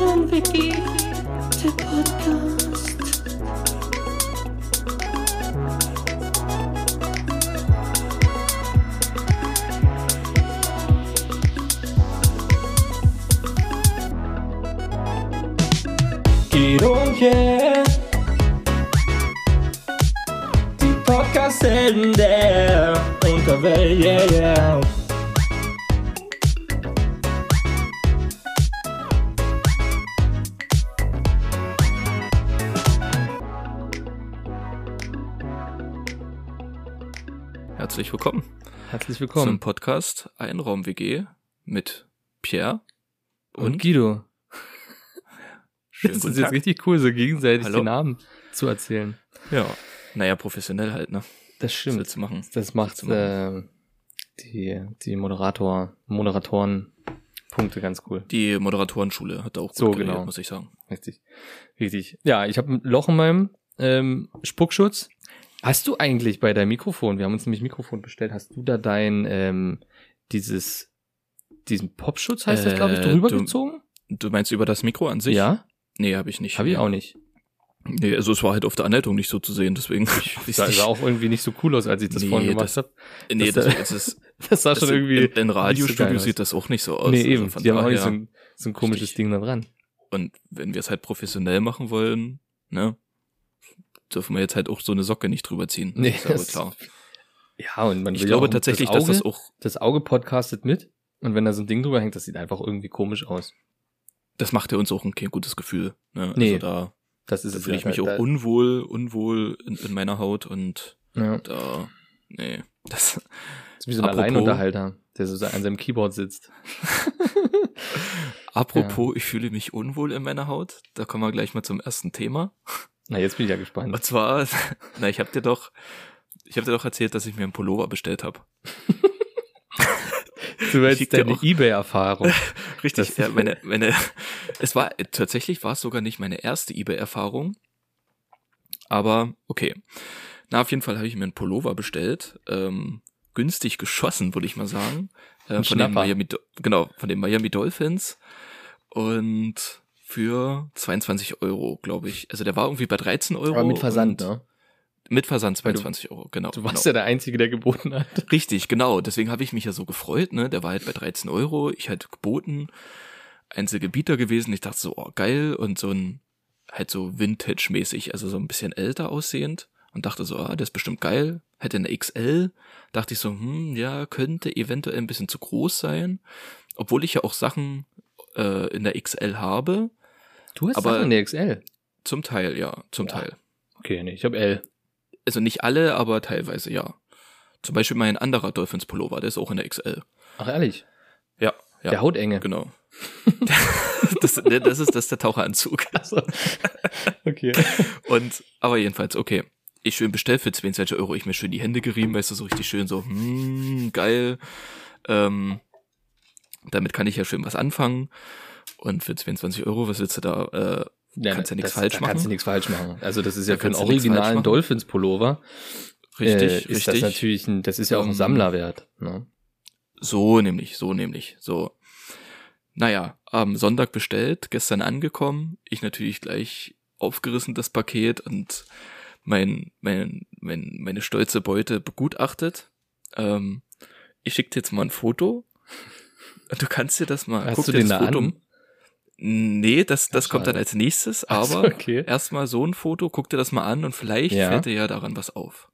Traumwiki, der Podcast. Guido und yeah. Die Podcast-Helden der Unterwelt, yeah, yeah. Herzlich zum willkommen. Podcast Einraum WG mit Pierre Und, und, Guido. schönen Das ist jetzt richtig cool, so gegenseitig Hallo. die Namen zu erzählen. Ja, naja, professionell halt, ne? Das stimmt. du machen? Das macht äh, die, die Moderator, Moderatoren Punkte ganz cool. Die Moderatorenschule hat da auch gut So, geredet, genau. muss ich sagen. Richtig. Richtig. Ja, ich habe ein Loch in meinem ähm, Spuckschutz. Hast du eigentlich bei deinem Mikrofon, wir haben uns nämlich Mikrofon bestellt, hast du da dein, ähm, dieses, diesen Popschutz heißt das, glaube ich, Äh, drüber du- gezogen? Du meinst über das Mikro an sich? Ja, Nee, habe ich nicht. habe ich auch nicht. Nee, also es war halt auf der Anleitung nicht so zu sehen, deswegen. Ich nicht. sah auch irgendwie nicht so cool aus, als ich das Nee, vorhin gemacht habe. nee, das- das, ist, Das sah das schon irgendwie. in, in Radiostudio sieht das auch nicht so aus. nee, Also eben. von Die haben auch nicht so ein, so ein komisches. Ding da dran. Und wenn wir es halt professionell machen wollen, ne, dürfen wir jetzt halt auch so eine Socke nicht drüber ziehen. Nee, ist ja wohl das- klar. Ja, und man Ich will glaube auch, tatsächlich, das Auge, dass das auch, das Auge podcastet mit. Und wenn da so ein Ding drüber hängt, das sieht einfach irgendwie komisch aus. das macht ja uns auch ein kein gutes Gefühl. Ne? Nee, also da, Das ist da fühle ja, ich mich da, auch unwohl, unwohl in, in meiner Haut und ja. da, nee, das, Das ist wie so ein Apropos- Alleinunterhalter, der so an seinem Keyboard sitzt. apropos, ich fühle mich unwohl in meiner Haut, da kommen wir gleich mal zum ersten Thema. Na, jetzt bin ich ja gespannt. Und zwar, na, ich habe dir doch, ich habe dir doch erzählt, dass ich mir einen Pullover bestellt habe. Du willst dir deine Ebay-Erfahrung. Richtig, ja, meine, meine, es war, tatsächlich war es sogar nicht meine erste Ebay-Erfahrung. Aber, okay. Na, auf jeden Fall habe ich mir einen Pullover bestellt. Ähm, günstig geschossen, würde ich mal sagen. Äh, von den. Miami, genau, von den Miami Dolphins. Und für 22 Euro, glaube ich. Also der war irgendwie bei 13 Euro. Aber mit Versand, ne? Mit Versand Weil du- 22 Euro, genau. Du warst genau. ja der Einzige, der geboten hat. Richtig, genau. Deswegen habe ich mich ja so gefreut, ne? Der war halt bei 13 Euro. Ich halt geboten. Einzelgebieter gewesen. Ich dachte so, oh, geil. Und so ein, halt so Vintage-mäßig, also so ein bisschen älter aussehend. Und dachte so, ah, der ist bestimmt geil. Hätte eine XL. Dachte ich so, hm, ja, könnte eventuell ein bisschen zu groß sein. Obwohl ich ja auch Sachen äh, in der XL habe. Du hast Aber- Sachen in der XL. Zum Teil, ja, zum Ja. Teil. Okay, nee, ich habe L. Also nicht alle, aber teilweise, ja. Zum Beispiel mein anderer Dolphins-Pullover, der ist auch in der XL. Ach, ehrlich? Ja, ja. Der Hautenge. Genau. das, ne, das, ist, das ist der Taucheranzug. Achso. okay. Und, aber jedenfalls, okay. Ich schön bestellt für 22 Euro, ich mir schön die Hände gerieben, weißt du, so richtig schön so, hm, geil. Ähm, damit kann ich ja schön was anfangen. Und für 22 Euro, was willst du da, äh, kannst ja nichts falsch da machen. Kannst du nichts falsch machen. Also das ist ja Da für einen originalen. Dolphins-Pullover. richtig, äh, ist richtig. das natürlich ein, das ist ja auch ein Ähm, Sammlerwert. Ne? So nämlich, so nämlich, so. Naja, am Sonntag bestellt, gestern angekommen, ich natürlich gleich aufgerissen das Paket und mein, mein, mein, meine stolze Beute begutachtet. Ähm, ich schicke dir jetzt mal ein Foto. Du kannst dir das mal, Hast guck du dir den das da Foto. an? Nee, das, das kommt dann als nächstes, Ach so, aber okay. erstmal so ein Foto, guck dir das mal an und vielleicht Ja. fällt dir ja daran was auf.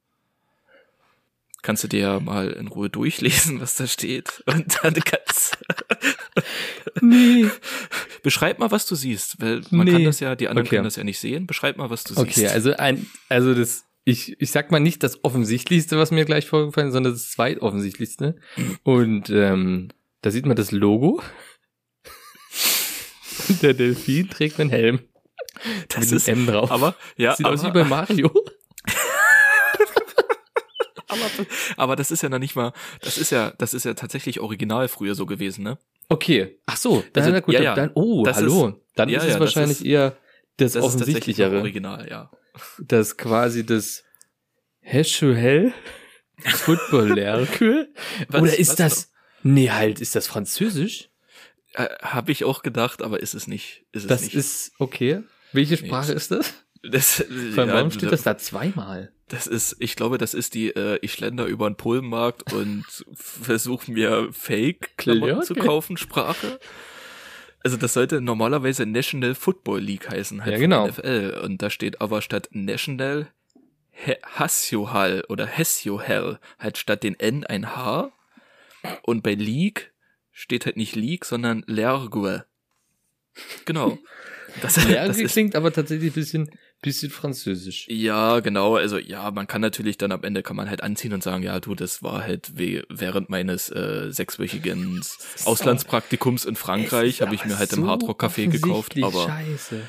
Kannst du dir ja mal in Ruhe durchlesen, was da steht. Und dann kannst Nee. beschreib mal, was du siehst, weil man Nee. kann das ja, die anderen Okay. können das ja nicht sehen. Beschreib mal, was du Okay, siehst. also ein, also das, ich, ich sag mal nicht das offensichtlichste, was mir gleich vorgefallen ist, sondern das zweitoffensichtlichste. Und ähm, da sieht man das Logo. Und der Delfin trägt einen Helm. das mit ist, M drauf. aber, ja, Sieht aber, aus wie bei Mario. aber, aber das ist ja noch nicht mal, das ist ja, das ist ja tatsächlich original früher so gewesen, ne? Okay. Ach so, dann, Also, na gut, ja, ja. dann, oh, Das hallo. dann ja, ist es ja, das wahrscheinlich ist- eher das, Das ist offensichtlichere. original, ja. Das quasi das Hechuel Football. Was- Oder ist das, nee, halt, ist das französisch? Äh, Habe ich auch gedacht, aber ist es nicht. Ist es Das nicht. ist okay. Welche Sprache ist das? das, Vor allem, ja, steht das da zweimal? Das ist, ich glaube, das ist die, äh, ich schlender über den Polenmarkt und versuche mir Fake-Klamotten zu okay. kaufen, Sprache. Also das sollte normalerweise National Football League heißen, halt Ja, genau. NFL. Und da steht aber statt National He- Hassiohal oder Hessiohal halt statt den N ein H. Und bei League steht halt nicht League, sondern Lergue. Genau. Das, Ja, das ist klingt aber tatsächlich ein bisschen, bisschen französisch. ja, genau. Also ja, man kann natürlich dann am Ende kann man halt anziehen und sagen, ja, du, das war halt während meines äh, sechswöchigen Auslandspraktikums in Frankreich, habe ich mir halt im Hardrock Café gekauft. Aber Scheiße.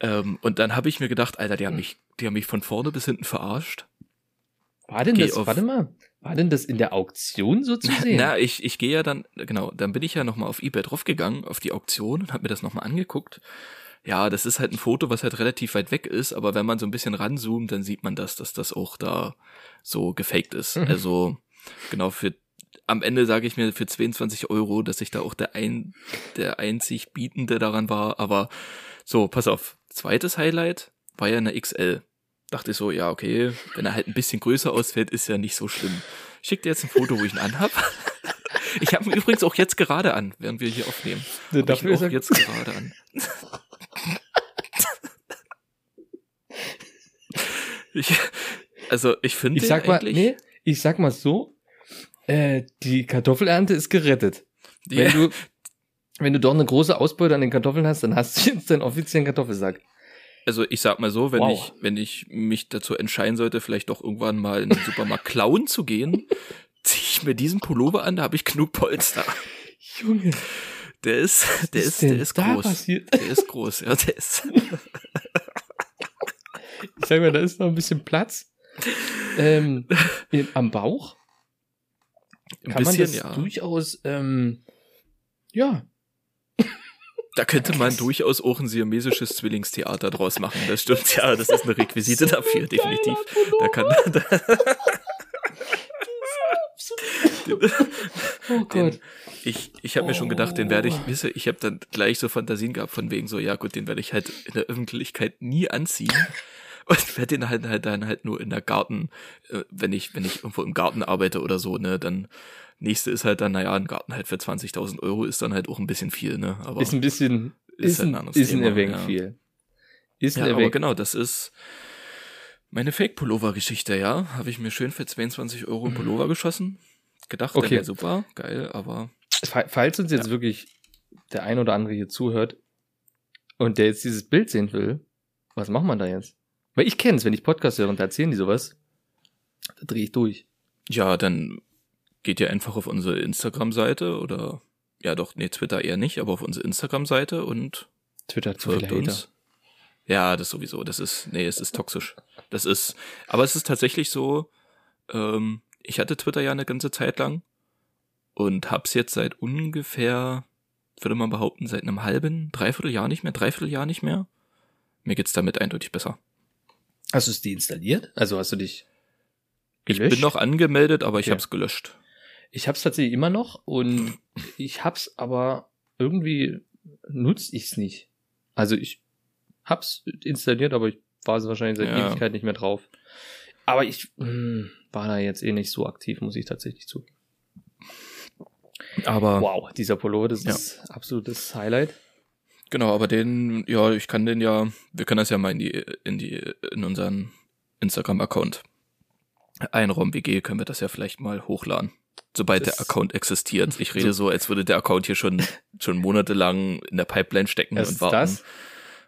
ähm, und dann habe ich mir gedacht, Alter, die haben mich, die haben mich von vorne bis hinten verarscht. War denn Geh das, auf- warte mal, war denn das in der Auktion so zu sehen? Na, ich, ich gehe ja dann, genau, dann bin ich ja nochmal auf Ebay draufgegangen, auf die Auktion und habe mir das nochmal angeguckt. Ja, das ist halt ein Foto, was halt relativ weit weg ist, aber wenn man so ein bisschen ranzoomt, dann sieht man das, dass das auch da so gefaked ist. Mhm. Also, genau, für am Ende sage ich mir für 22 Euro, dass ich da auch der ein, der einzig Bietende daran war, aber so, pass auf. Zweites Highlight war ja eine XL. Dachte ich so, ja, okay, wenn er halt ein bisschen größer ausfällt, ist ja nicht so schlimm. Schick dir jetzt ein Foto, wo ich ihn anhab. Ich habe ihn übrigens auch jetzt gerade an, während wir hier aufnehmen. Hab ich ihn auch er- jetzt gerade an. Ich, also ich finde ich sag mal, nee, ich sag mal so, äh, die Kartoffelernte ist gerettet. die, Wenn du, wenn du doch eine große Ausbeute an den Kartoffeln hast, dann hast du jetzt deinen offiziellen Kartoffelsack. Also ich sag mal so, wenn Wow. ich wenn ich mich dazu entscheiden sollte, vielleicht doch irgendwann mal in den Supermarkt klauen zu gehen, ziehe ich mir diesen Pullover an, da habe ich genug Polster. Junge, Der ist, der ist, der ist groß. passiert? Der ist groß, ja, der ist. Ich sag mal, da ist noch ein bisschen Platz. Ähm, am Bauch Ein kann man bisschen, das ja. durchaus, ähm, ja, Da könnte man durchaus auch ein siamesisches Zwillingstheater draus machen. Das stimmt, ja, das ist eine Requisite dafür, definitiv. Da kann, da, oh den, Gott. ich, ich habe mir schon gedacht, den werde ich, wisse, ich habe dann gleich so Fantasien gehabt von wegen so, ja gut, den werde ich halt in der Öffentlichkeit nie anziehen. Und werde den halt, halt dann halt nur in der Garten, äh, wenn ich, wenn ich irgendwo im Garten arbeite oder so, ne, dann nächste ist halt dann, naja, ein Garten halt für 20.000 Euro ist dann halt auch ein bisschen viel, ne, aber Ist ein bisschen, ist ist, halt ein, ein anderes ist ein Thema, erwähnt ja. viel. Ist ein Ja, aber erwähnt. genau, das ist meine Fake-Pullover-Geschichte, ja. Habe ich mir schön für 22 Euro einen Pullover geschossen. Gedacht, Okay. super, geil, aber Fa- Falls uns jetzt wirklich der ein oder andere hier zuhört und der jetzt dieses Bild sehen will, was macht man da jetzt? Weil ich kenne es, wenn ich Podcast höre und da erzählen die sowas, da drehe ich durch. ja, dann geht ihr einfach auf unsere Instagram-Seite oder ja doch, nee, Twitter eher nicht, aber auf unsere Instagram-Seite und Twitter zu folgt Hater. uns. Ja, das sowieso. Das ist, nee, es ist toxisch. Das ist, aber es ist tatsächlich so, ähm, ich hatte Twitter ja eine ganze Zeit lang und hab's jetzt seit ungefähr, würde man behaupten, seit einem halben, dreiviertel Jahr nicht mehr, dreiviertel Jahr nicht mehr. Mir geht's damit eindeutig besser. Hast du es deinstalliert? Also hast du dich Ich gelöscht? bin noch angemeldet, aber ich Okay. hab's gelöscht. Ich hab's tatsächlich immer noch und ich hab's aber irgendwie nutze ich's nicht. Also ich hab's installiert, aber ich war so wahrscheinlich seit Ja. Ewigkeit nicht mehr drauf. Aber ich mh, war da jetzt eh nicht so aktiv, muss ich tatsächlich zugeben. Aber Wow, dieser Pullover, das Ja. ist absolutes Highlight. genau, aber den, ja, ich kann den ja, wir können das ja mal in die, in die, in unseren Instagram-Account Einraum WG können wir das ja vielleicht mal hochladen. Sobald Das- der Account existiert. Ich rede so, als würde der Account hier schon, schon monatelang in der Pipeline stecken und Erstens warten. das.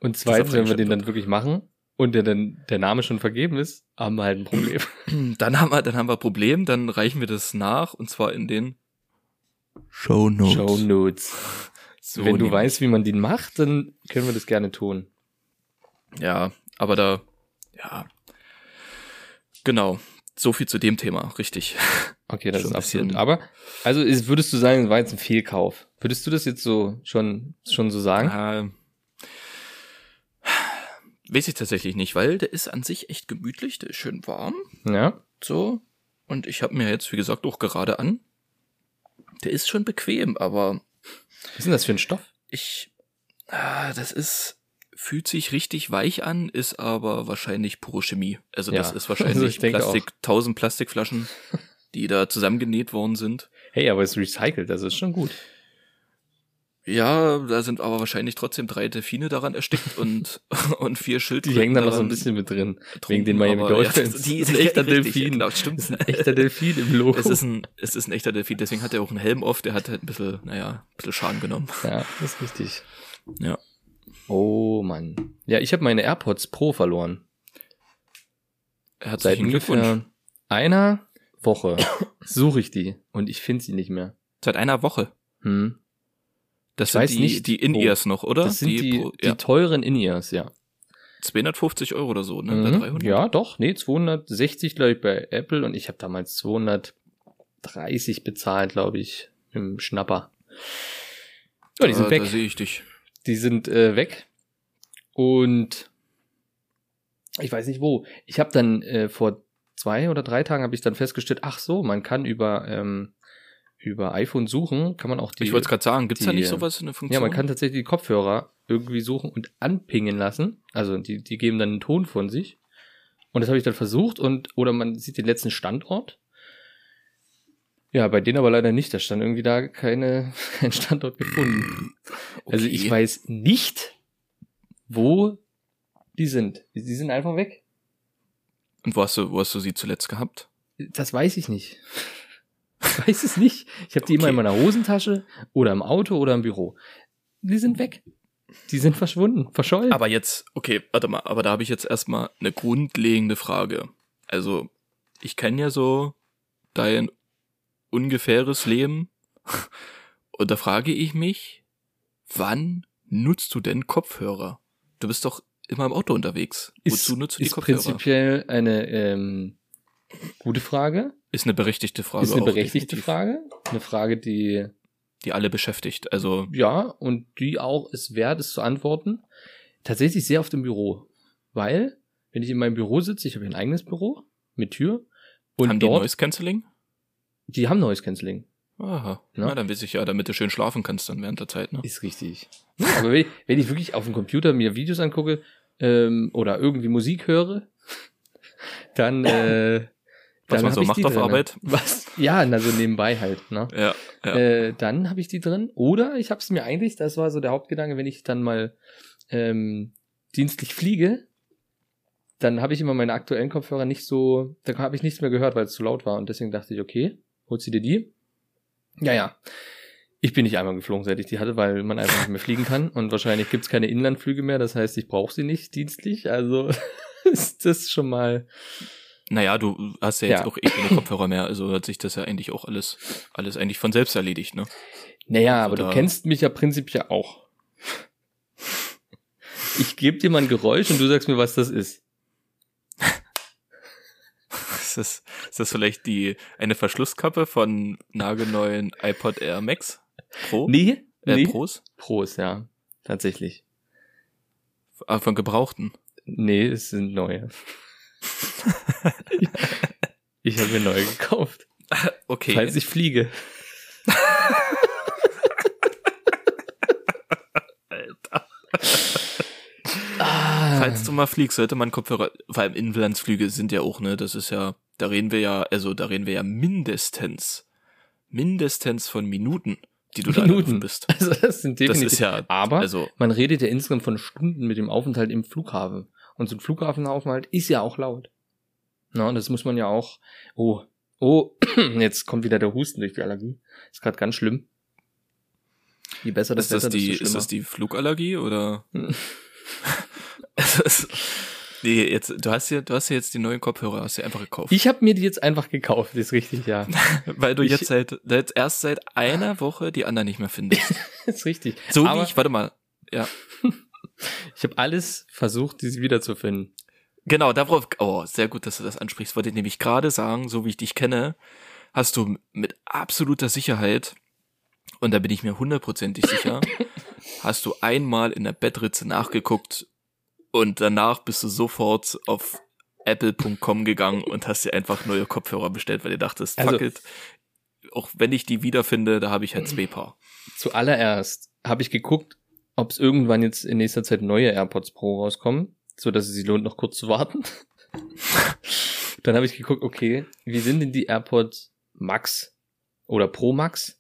Und zweitens, wenn wir den dann wirklich machen und der dann der Name schon vergeben ist, haben wir halt ein Problem. Dann haben wir, dann haben wir ein Problem, dann reichen wir das nach und zwar in den Show Notes. Show Notes. So wenn du weißt, wie man den macht, dann können wir das gerne tun. Ja, aber da, ja. Genau. So viel zu dem Thema, richtig. Okay, das Schon ist absolut. Aber, also ist, würdest du sagen, es war jetzt ein Fehlkauf? Würdest du das jetzt so schon, schon so sagen? Ähm, weiß ich tatsächlich nicht, weil der ist an sich echt gemütlich, der ist schön warm, Ja. so. Und ich habe mir jetzt, wie gesagt, auch gerade an. Der ist schon bequem, aber Was ist denn das für ein Stoff? Ich, ah, das ist, fühlt sich richtig weich an, ist aber wahrscheinlich pure Chemie. Also das Ja, ist also wahrscheinlich ich denke Plastik, tausend Plastikflaschen, die da zusammengenäht worden sind. Hey, aber es ist recycelt, das ist schon gut. Ja, da sind aber wahrscheinlich trotzdem drei Delfine daran erstickt und, und vier Die Schildkröten. hängen da noch so ein bisschen mit drin. Wegen den Miami Dolphins. Ja, die Das ist ist ein echter richtig, Delfin. Genau, stimmt. Das ist ein echter Delfin im Logo. Es ist ein, es ist ein echter Delfin, deswegen hat er auch einen Helm auf, der hat halt ein bisschen, naja, ein bisschen Schaden genommen. ja, das ist richtig. Ja. Oh Mann. Ja, ich habe meine AirPods Pro verloren. Seit Herzlichen Glückwunsch. ungefähr einer Woche suche ich die und ich finde sie nicht mehr. Seit einer Woche. Hm. Das Ich sind weiß die, nicht, die In-Ears noch, oder? Das sind die, Pro- die ja, teuren In-Ears, ja. 250 Euro oder so, ne? Oder Mhm. 300? Ja, doch, nee, 260 glaube ich bei Apple und ich habe damals 230 bezahlt, glaube ich, im Schnapper. Ja, die sind da, weg. Da sehe ich dich. Die sind äh, weg. Und ich weiß nicht wo. Ich habe dann äh, vor zwei oder drei Tagen habe ich dann festgestellt, ach so, man kann über ähm, über iPhone suchen, kann man auch die ich wollte es gerade sagen, gibt's da die, nicht äh, sowas in der Funktion? ja, man kann tatsächlich die Kopfhörer irgendwie suchen und anpingen lassen. Also die, die geben dann einen Ton von sich. Und das habe ich dann versucht und oder man sieht den letzten Standort. Ja, bei denen aber leider nicht. Da stand irgendwie da keine, kein Standort gefunden. Also Okay. ich weiß nicht, wo die sind. Die sind einfach weg. Und wo hast du, wo hast du sie zuletzt gehabt? Das weiß ich nicht. Ich weiß es nicht. Ich habe die immer Okay. in meiner Hosentasche oder im Auto oder im Büro. Die sind weg. Die sind verschwunden, verschollen. Aber jetzt, okay, warte mal, aber da habe ich jetzt erstmal eine grundlegende Frage. Also, ich kenne ja so dein ungefähres Leben. Und da frage ich mich, wann nutzt du denn Kopfhörer? Du bist doch immer im Auto unterwegs. Wozu nutzt du die ist Kopfhörer? prinzipiell eine ähm, gute Frage. Ist eine berechtigte Frage. ist eine berechtigte definitiv, Frage. Eine Frage, die Die alle beschäftigt. Also, ja und die auch es wert ist zu antworten. Tatsächlich sehr oft im Büro, weil wenn ich in meinem Büro sitze, ich habe ein eigenes Büro mit Tür und haben die dort Noise Cancelling? Die haben Noise Cancelling. Aha. Ja. Na, dann weiß ich ja, damit du schön schlafen kannst dann während der Zeit, ne? Ist richtig. Aber wenn, wenn ich wirklich auf dem Computer mir Videos angucke ähm, oder irgendwie Musik höre, dann äh, Was dann man hab so ich macht auf drin. Arbeit. Was? Ja, also nebenbei halt. Ne? Ja, ja. Äh, dann habe ich die drin. Oder ich habe es mir eigentlich, das war so der Hauptgedanke, wenn ich dann mal ähm, dienstlich fliege, dann habe ich immer meine aktuellen Kopfhörer nicht so, da habe ich nichts mehr gehört, weil es zu laut war. Und deswegen dachte ich, okay, holst du dir die? Ja, ja. Ich bin nicht einmal geflogen, seit ich die hatte, weil man einfach nicht mehr fliegen kann. Und wahrscheinlich gibt's keine Inlandflüge mehr. Das heißt, ich brauche sie nicht dienstlich. Also ist das schon mal. Naja, du hast ja jetzt Ja. auch eh keine Kopfhörer mehr, also hat sich das ja eigentlich auch alles, alles eigentlich von selbst erledigt, ne? Naja, Also aber du kennst mich ja prinzipiell auch. Ich gebe dir mal ein Geräusch und du sagst mir, was das ist. Ist das, ist das vielleicht die, eine Verschlusskappe von nagelneuen iPod Air Max Pro? Nee, Äh, nee. Pros? Pros, ja. Tatsächlich. Ah, von gebrauchten. Nee, es sind neue. ich habe mir neue gekauft. Okay. Falls ich fliege. Alter. Falls du mal fliegst, sollte man Kopfhörer, vor allem Inlandsflüge sind ja auch, ne, das ist ja, da reden wir ja, also da reden wir ja mindestens, mindestens von Minuten, die du da in der Minuten. Bist. also das sind Das definitiv. ist ja, aber also, man redet ja insgesamt von Stunden mit dem Aufenthalt im Flughafen. Und so ein Flughafenaufenthalt ist ja auch laut. Na, und das muss man ja auch. Oh, oh, jetzt kommt wieder der Husten durch die Allergie. Ist gerade ganz schlimm. Je besser das ist das Wetter, die, ist das die Flugallergie oder? Nee, jetzt, du hast ja, du hast ja jetzt die neuen Kopfhörer, hast du einfach gekauft. Ich habe mir die jetzt einfach gekauft, ist richtig, ja. weil du ich- jetzt seit, jetzt erst seit einer Woche die anderen nicht mehr findest. ist richtig. So Aber wie ich, warte mal, ja. ich habe alles versucht, diese wiederzufinden. Genau, darauf, oh, sehr gut, dass du das ansprichst. Wollte ich nämlich gerade sagen, so wie ich dich kenne, hast du mit absoluter Sicherheit, und da bin ich mir hundertprozentig sicher, hast du einmal in der Bettritze nachgeguckt und danach bist du sofort auf apple.com gegangen und hast dir einfach neue Kopfhörer bestellt, weil du dachtest, Also- fuck it, auch wenn ich die wiederfinde, da habe ich halt zwei Paar. Zuallererst habe ich geguckt, ob es irgendwann jetzt in nächster Zeit neue AirPods Pro rauskommen, so dass es sich lohnt, noch kurz zu warten. Dann habe ich geguckt, okay, wie sind denn die AirPods Max oder Pro Max?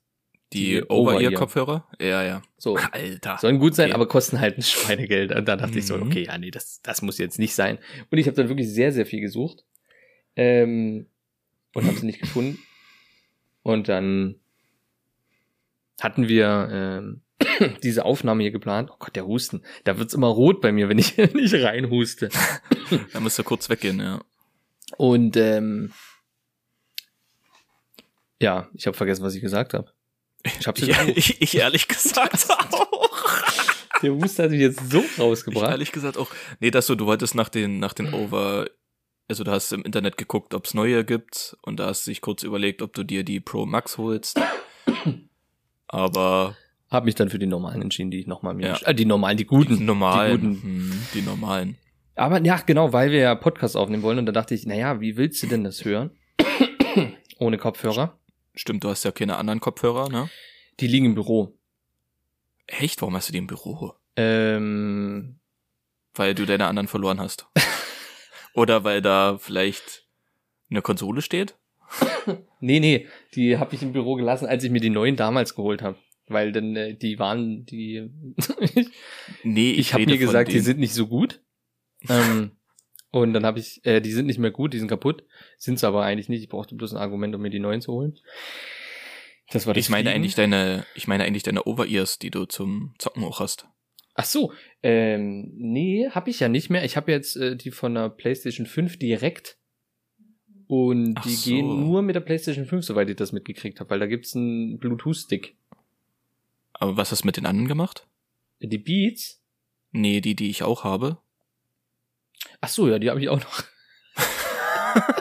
Die, Die Over-Ear-Kopfhörer? Ja, ja. So, Alter. sollen gut sein, Okay. aber kosten halt ein Schweinegeld. Und da dachte ich so, Mhm. okay, ja, nee, das, das muss jetzt nicht sein. Und ich habe dann wirklich sehr, sehr viel gesucht ähm, und habe sie nicht gefunden. Und dann hatten wir ähm, diese Aufnahme hier geplant. Oh Gott, der Husten. Da wird's immer rot bei mir, wenn ich nicht reinhuste. Da musst du kurz weggehen, ja. Und ähm, ja, ich habe vergessen, was ich gesagt habe. Ich hab's Ich, ich, ich ehrlich gesagt auch. Der Husten hat sich jetzt so Ich rausgebracht. ehrlich gesagt auch. Nee, dass du, du wolltest nach den, nach den Over, also du hast im Internet geguckt, ob's neue gibt und da hast du dich kurz überlegt, ob du dir die Pro Max holst. Aber Hab mich dann für die normalen entschieden, die ich nochmal mir. Ja. Äh, die normalen, die guten. die normalen, Die guten. hm, die normalen. Aber ja, genau, weil wir ja Podcast aufnehmen wollen und da dachte ich, naja, wie willst du denn das hören? Ohne Kopfhörer. Stimmt, du hast ja keine anderen Kopfhörer, ne? Die liegen im Büro. Echt? Warum hast du die im Büro? Ähm, Weil du deine anderen verloren hast. Oder weil da vielleicht eine Konsole steht? nee, nee, die habe ich im Büro gelassen, als ich mir die neuen damals geholt habe. Weil dann, äh, die waren, die. Nee, ich habe rede mir gesagt, die den- sind nicht so gut. ähm, und dann habe ich, äh, die sind nicht mehr gut, die sind kaputt. Sind's aber eigentlich nicht. Ich brauchte bloß ein Argument, um mir die neuen zu holen. Das war das Ich meine Fliegen. eigentlich deine, ich meine eigentlich deine Over-Ears, die du zum Zocken auch hast. Ach so, ähm, nee, habe ich ja nicht mehr. Ich habe jetzt äh, die von der PlayStation 5 direkt. Und Ach die so. gehen nur mit der PlayStation 5, soweit ich das mitgekriegt habe, weil da gibt's einen Bluetooth-Stick. Aber was hast du mit den anderen gemacht? Die Beats? Nee, die, die ich auch habe. Ach so, ja, die habe ich auch noch.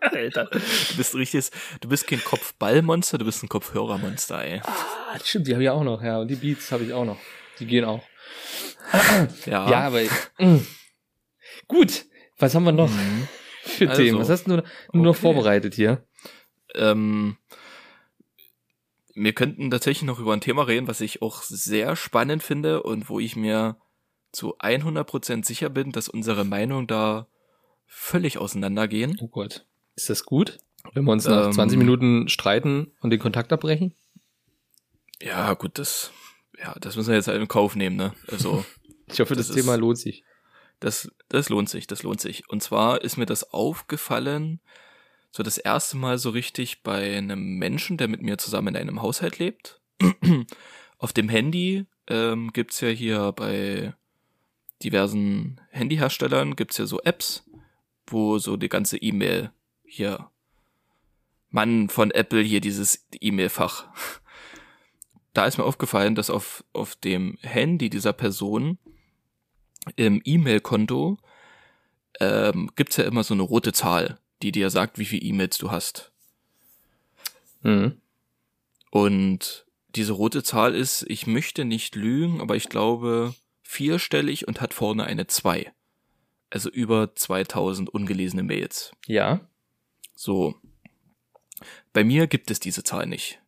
Alter. Du bist richtiges, du bist kein Kopfballmonster, du bist ein Kopfhörermonster, ey. Ah, stimmt, die habe ich auch noch, ja. Und die Beats habe ich auch noch. Die gehen auch. Ja. Ja, aber mm. gut. Was haben wir noch Mhm. für Also, Themen? Was hast du nur, nur noch okay. vorbereitet hier? Ähm, wir könnten tatsächlich noch über ein Thema reden, was ich auch sehr spannend finde und wo ich mir zu 100% sicher bin, dass unsere Meinungen da völlig auseinandergehen. Oh Gott. Ist das gut? Wenn wir uns nach Ähm, 20 Minuten streiten und den Kontakt abbrechen? Ja, gut, das, ja, das müssen wir jetzt halt in Kauf nehmen, ne? Also, Ich hoffe, das, Das Thema ist- lohnt sich. das, das lohnt sich, das lohnt sich. Und zwar ist mir das aufgefallen, so das erste Mal so richtig bei einem Menschen, der mit mir zusammen in einem Haushalt lebt. Auf dem Handy ähm, gibt's ja hier bei diversen Handyherstellern gibt's ja so Apps, wo so die ganze E-Mail hier Mann von Apple hier dieses E-Mail-Fach. Da ist mir aufgefallen, dass auf, auf dem Handy dieser Person im E-Mail-Konto ähm, gibt's ja immer so eine rote Zahl, die dir sagt, wie viele E-Mails du hast. Mhm. Und diese rote Zahl ist, ich möchte nicht lügen, aber ich glaube vierstellig und hat vorne eine 2. Also über 2000 ungelesene Mails. Ja. So. Bei mir gibt es diese Zahl nicht.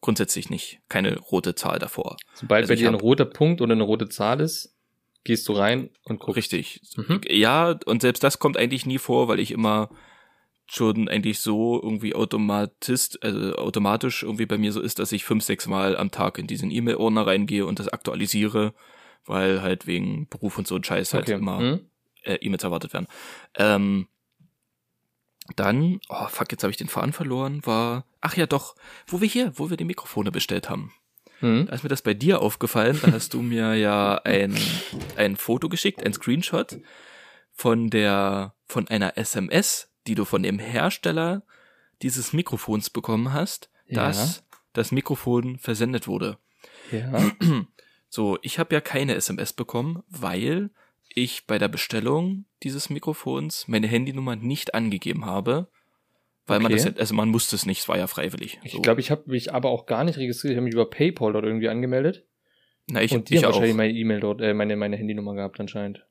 Grundsätzlich nicht. Keine rote Zahl davor. Sobald Also bei dir ein roter Punkt oder eine rote Zahl ist, gehst du rein und guckst. Richtig. Mhm. Ja, und selbst das kommt eigentlich nie vor, weil ich immer schon eigentlich so irgendwie automatist, also automatisch irgendwie bei mir so ist, dass ich fünf, sechs Mal am Tag in diesen E-Mail-Ordner reingehe und das aktualisiere, weil halt wegen Beruf und so ein Scheiß halt Okay. immer Mhm. äh, E-Mails erwartet werden. Ähm, dann, oh fuck, jetzt habe ich den Faden verloren, war, ach ja doch, wo wir hier, wo wir die Mikrofone bestellt haben. Mhm. Da ist mir das bei dir aufgefallen, da hast du mir ja ein, ein Foto geschickt, ein Screenshot von der, von einer SMS, die du von dem Hersteller dieses Mikrofons bekommen hast, Ja. dass das Mikrofon versendet wurde. Ja. So, ich habe ja keine SMS bekommen, weil ich bei der Bestellung dieses Mikrofons meine Handynummer nicht angegeben habe, weil man Okay. das, ja- also man musste es nicht, es war ja freiwillig. Ich So. glaube, ich habe mich aber auch gar nicht registriert. Ich habe mich über PayPal dort irgendwie angemeldet. Na, ich, und die ich haben auch. wahrscheinlich meine E-Mail dort, äh, meine, meine Handynummer gehabt anscheinend.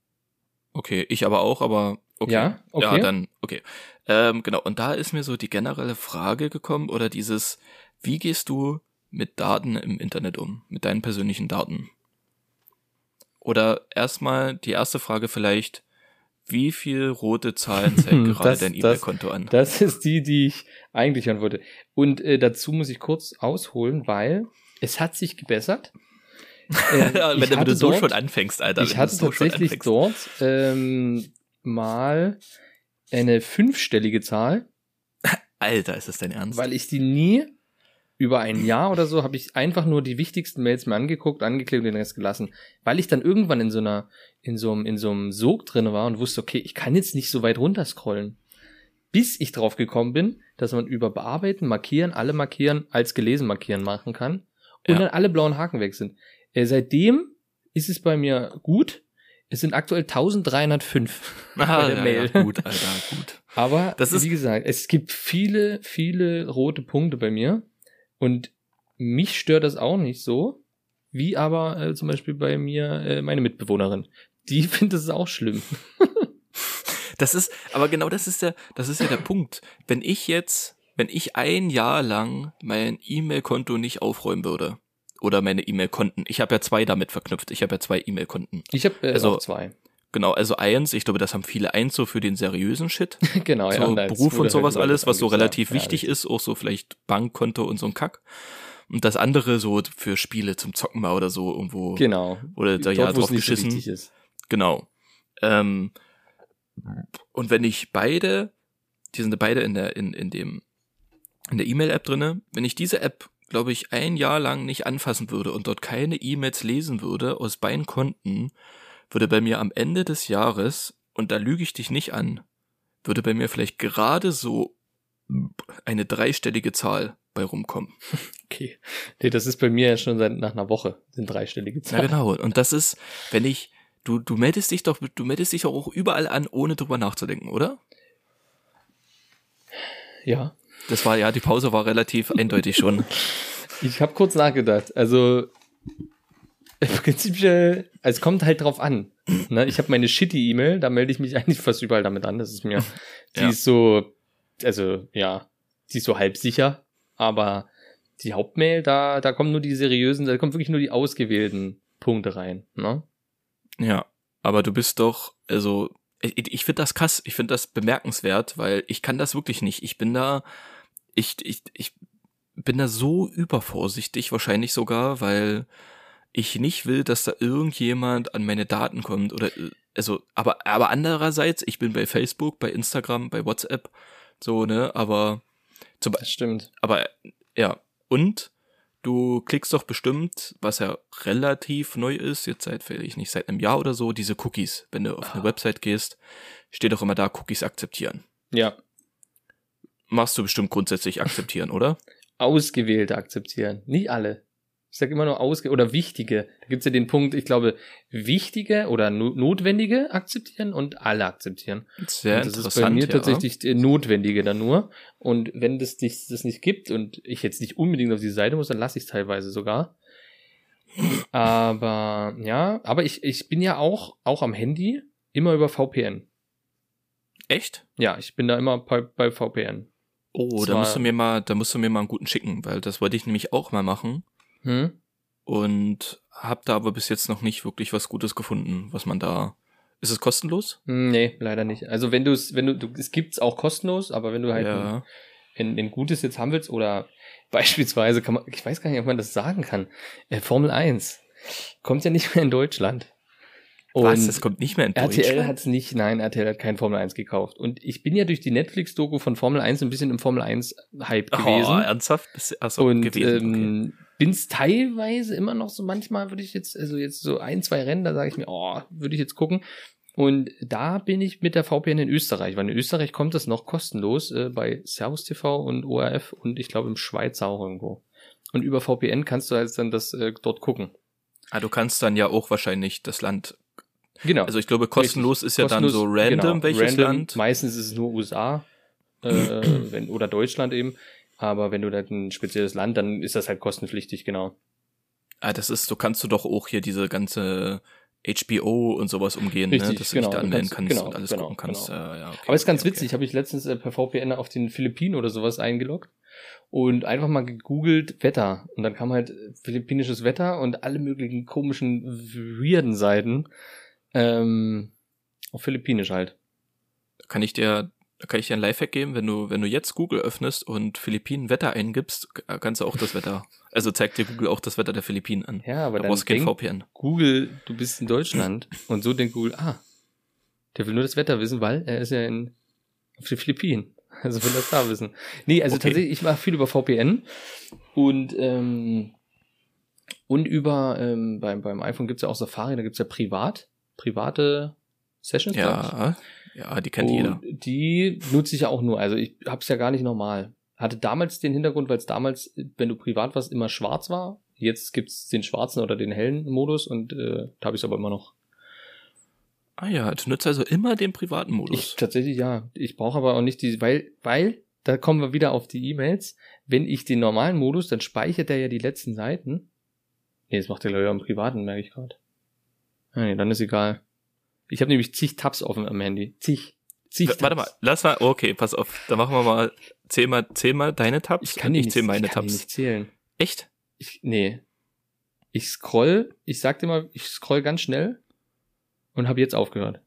Okay, ich aber auch, aber okay. Ja, okay. Ja, dann, okay. Ähm, genau, und da ist mir so die generelle Frage gekommen oder dieses, wie gehst du mit Daten im Internet um, mit deinen persönlichen Daten? Oder erstmal die erste Frage vielleicht, wie viel rote Zahlen zeigt gerade Das- dein E-Mail-Konto an? Das ist die, die ich eigentlich hören wollte. Und äh, dazu muss ich kurz ausholen, weil es hat sich gebessert. Ähm, wenn, du- wenn du so dort- schon anfängst, Alter. ich hatte so tatsächlich dort ähm, mal eine fünfstellige Zahl, Alter, ist das dein Ernst? weil ich die nie über ein Jahr oder so habe ich einfach nur die wichtigsten Mails mir angeguckt, angeklebt und den Rest gelassen, weil ich dann irgendwann in so einer in so einem in so einem Sog drin war und wusste, okay, ich kann jetzt nicht so weit runter scrollen. Bis ich drauf gekommen bin, dass man über bearbeiten, markieren, alle markieren, als gelesen markieren machen kann und Ja. dann alle blauen Haken weg sind. Äh, seitdem ist es bei mir gut. Es sind aktuell 1305 ah, bei der ja, Mail. Ja, gut, Alter, gut. Aber Das ist- wie gesagt, es gibt viele, viele rote Punkte bei mir. Und mich stört das auch nicht so, wie aber äh, zum Beispiel bei mir äh, meine Mitbewohnerin. Die findet es auch schlimm. Das ist, aber genau das ist der, das ist ja der Punkt. Wenn ich jetzt, wenn ich ein Jahr lang mein E-Mail-Konto nicht aufräumen würde, oder meine E-Mail-Konten, ich habe ja zwei damit verknüpft, ich habe ja zwei E-Mail-Konten. Ich habe äh, Also- auch zwei. Genau, also eins, ich glaube, das haben viele eins so für den seriösen Shit. genau, so als Beruf und sowas halt alles, was so relativ gesagt, wichtig ja, ist, auch so vielleicht Bankkonto und so ein Kack. Und das andere so für Spiele zum Zocken mal oder so irgendwo. Genau. Oder da Dort, ja drauf so geschissen. ist. Genau. Ähm, und wenn ich beide, die sind beide in der, in, in dem, in der E-Mail-App drinne, wenn ich diese App, glaube ich, ein Jahr lang nicht anfassen würde und dort keine E-Mails lesen würde aus beiden Konten, würde bei mir am Ende des Jahres, und da lüge ich dich nicht an, würde bei mir vielleicht gerade so eine dreistellige Zahl bei rumkommen. Okay. Nee, das ist bei mir ja schon seit nach einer Woche, sind dreistellige Ja, Zahlen. genau. Und das ist, wenn ich, du, du meldest dich doch, du meldest dich doch auch überall an, ohne drüber nachzudenken, oder? Ja. Das war ja, die Pause war relativ eindeutig schon. Ich habe kurz nachgedacht. Also im Prinzip, äh, es kommt halt drauf an. Ne? Ich habe meine shitty E-Mail, da melde ich mich eigentlich fast überall damit an. Das ist mir, die Ja. ist so, also ja, die ist so halb sicher. Aber die Hauptmail, da, da kommen nur die seriösen, da kommen wirklich nur die ausgewählten Punkte rein. Ne? Ja, aber du bist doch, also ich, ich finde das krass, ich finde das bemerkenswert, weil ich kann das wirklich nicht. Ich bin da, ich, ich, ich bin da so übervorsichtig wahrscheinlich sogar, weil ich nicht will, dass da irgendjemand an meine Daten kommt oder also aber aber andererseits, ich bin bei Facebook, bei Instagram, bei WhatsApp so, ne, aber zum, Das stimmt. aber ja, und du klickst doch bestimmt, was ja relativ neu ist, jetzt seit, ich nicht, seit einem Jahr oder so, diese Cookies. Wenn du auf eine Ah. Website gehst, steht doch immer da, Cookies akzeptieren. Ja. Machst du bestimmt grundsätzlich akzeptieren, oder? Ausgewählte akzeptieren. Nicht alle. Ich sage immer nur ausge oder wichtige. Da gibt's ja den Punkt, ich glaube, wichtige oder no notwendige akzeptieren und alle akzeptieren. Sehr und das ist interessant. bei mir ja. tatsächlich notwendige dann nur. Und wenn das nicht, das nicht gibt und ich jetzt nicht unbedingt auf die Seite muss, dann lasse ich es teilweise sogar. Aber ja, aber ich, ich bin ja auch, auch am Handy immer über VPN. Echt? Ja, ich bin da immer bei, bei VPN. Oh, da musst du mir mal, da musst du mir mal einen guten schicken, weil das wollte ich nämlich auch mal machen Hm? und hab da aber bis jetzt noch nicht wirklich was Gutes gefunden, was man da. Ist es kostenlos? Hm, Nee, leider nicht. Also wenn du es, wenn du, du es gibt's auch kostenlos, aber wenn du halt ein, ja. ein, ein gutes jetzt haben willst oder beispielsweise kann man, ich weiß gar nicht, ob man das sagen kann, äh, Formel 1 kommt ja nicht mehr in Deutschland. Was? Das kommt nicht mehr in RTL Deutschland? hat's nicht, nein, RTL hat kein Formel 1 gekauft. Und ich bin ja durch die Netflix-Doku von Formel 1 ein bisschen im Formel 1-Hype Oh, gewesen. ernsthaft? Bist du- Achso, und gewesen. okay. ähm, bin's teilweise immer noch so, manchmal würde ich jetzt, also jetzt so ein, zwei Rennen, da sage ich mir, oh, würde ich jetzt gucken. Und da bin ich mit der VPN in Österreich, weil in Österreich kommt das noch kostenlos äh, bei Servus TV und ORF und ich glaube im Schweiz auch irgendwo. Und über VPN kannst du halt dann das äh, dort gucken. Ah, du kannst dann ja auch wahrscheinlich das Land. Genau. Also ich glaube, kostenlos ist ja Kostenlos, dann so random, genau, welches random. Land. Meistens ist es nur USA äh, wenn, oder Deutschland eben. Aber wenn du da ein spezielles Land, dann ist das halt kostenpflichtig, genau. Ah, das ist, so kannst du doch auch hier diese ganze HBO und sowas umgehen, ne? Richtig, dass du genau, dich da du anmelden kannst- genau, und alles genau, gucken kannst. genau. Äh, ja, okay, Aber ist ganz okay, witzig, habe ich letztens äh, per VPN auf den Philippinen oder sowas eingeloggt und einfach mal gegoogelt Wetter. Und dann kam halt äh, philippinisches Wetter und alle möglichen komischen, weirden Seiten. Ähm, auf Philippinisch halt. Da kann ich dir, da kann ich dir ein Lifehack geben, wenn du, wenn du jetzt Google öffnest und Philippinen Wetter eingibst, k- kannst du auch das Wetter, also zeigt dir Google auch das Wetter der Philippinen an. Ja, aber da dann denkt VPN. Google, du bist in Deutschland und so denkt Google, ah, der will nur das Wetter wissen, weil er ist ja in, auf den Philippinen. Also will das da wissen. Nee, also Okay. tatsächlich, ich mache viel über VPN und ähm, und über ähm, beim, beim iPhone gibt's ja auch Safari, da gibt's ja privat, private Sessions. Ja, ja, die kennt und jeder. Die nutze ich ja auch nur. Also ich hab's ja gar nicht normal. Hatte damals den Hintergrund, weil es damals, wenn du privat warst, immer schwarz war. Jetzt gibt's den schwarzen oder den hellen Modus und äh, da habe ich aber immer noch. Ah ja, du nutzt also immer den privaten Ich Modus. tatsächlich ja. Ich brauche aber auch nicht die, weil, weil, da kommen wir wieder auf die E-Mails. Wenn ich den normalen Modus, dann speichert er ja die letzten Seiten. Nee, das macht er ich auch im privaten, merke ich gerade. Nee, dann ist egal. Ich habe nämlich zig Tabs offen am Handy. Zig. Zig W- Warte mal, Tabs. lass mal, okay, pass auf, da machen wir mal, zähl mal, zähl mal deine Tabs Ich kann und die ich nicht, zähl meine ich kann Tabs. nicht zählen. Echt? Ich, nee. Ich scroll, ich sag dir mal, ich scroll ganz schnell und habe jetzt aufgehört.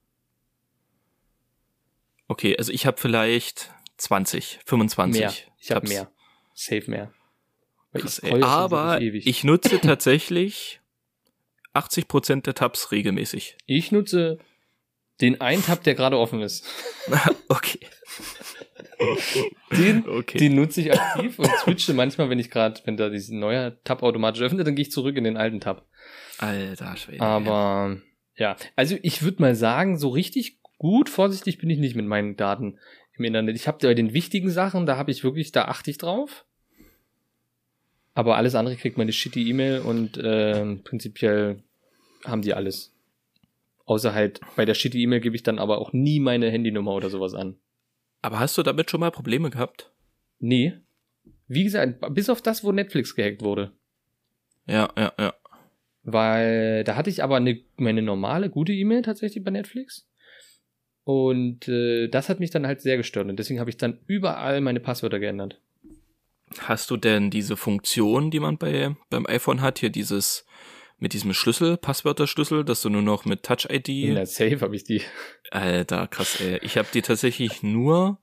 Okay, also ich habe vielleicht 20, 25. Mehr. Ich habe Tabs. mehr. Safe mehr. Krass, ich Aber ich nutze tatsächlich 80% der Tabs regelmäßig. ich nutze den einen Tab, der gerade offen ist. okay. Den, Okay. den nutze ich aktiv und switche manchmal, wenn ich gerade, wenn da diesen neuer Tab automatisch öffnet, dann gehe ich zurück in den alten Tab. Alter Schwede. Aber ja, also ich würde mal sagen, so richtig gut vorsichtig bin ich nicht mit meinen Daten im Internet. Ich habe bei den wichtigen Sachen, da habe ich wirklich, da achte ich drauf. Aber alles andere kriegt meine shitty E-Mail und ähm, prinzipiell haben die alles. Außer halt bei der shitty E-Mail gebe ich dann aber auch nie meine Handynummer oder sowas an. Aber hast du damit schon mal Probleme gehabt? Nee. Wie gesagt, bis auf das, wo Netflix gehackt wurde. Ja, ja, ja. Weil da hatte ich aber eine, meine normale, gute E-Mail tatsächlich bei Netflix. Und äh, das hat mich dann halt sehr gestört. Und deswegen habe ich dann überall meine Passwörter geändert. Hast du denn diese Funktion, die man bei beim iPhone hat, hier dieses mit diesem Schlüssel, Passwörterschlüssel, dass du nur noch mit Touch ID In der Safe habe ich die. Alter, krass, ey. Ich habe die tatsächlich nur,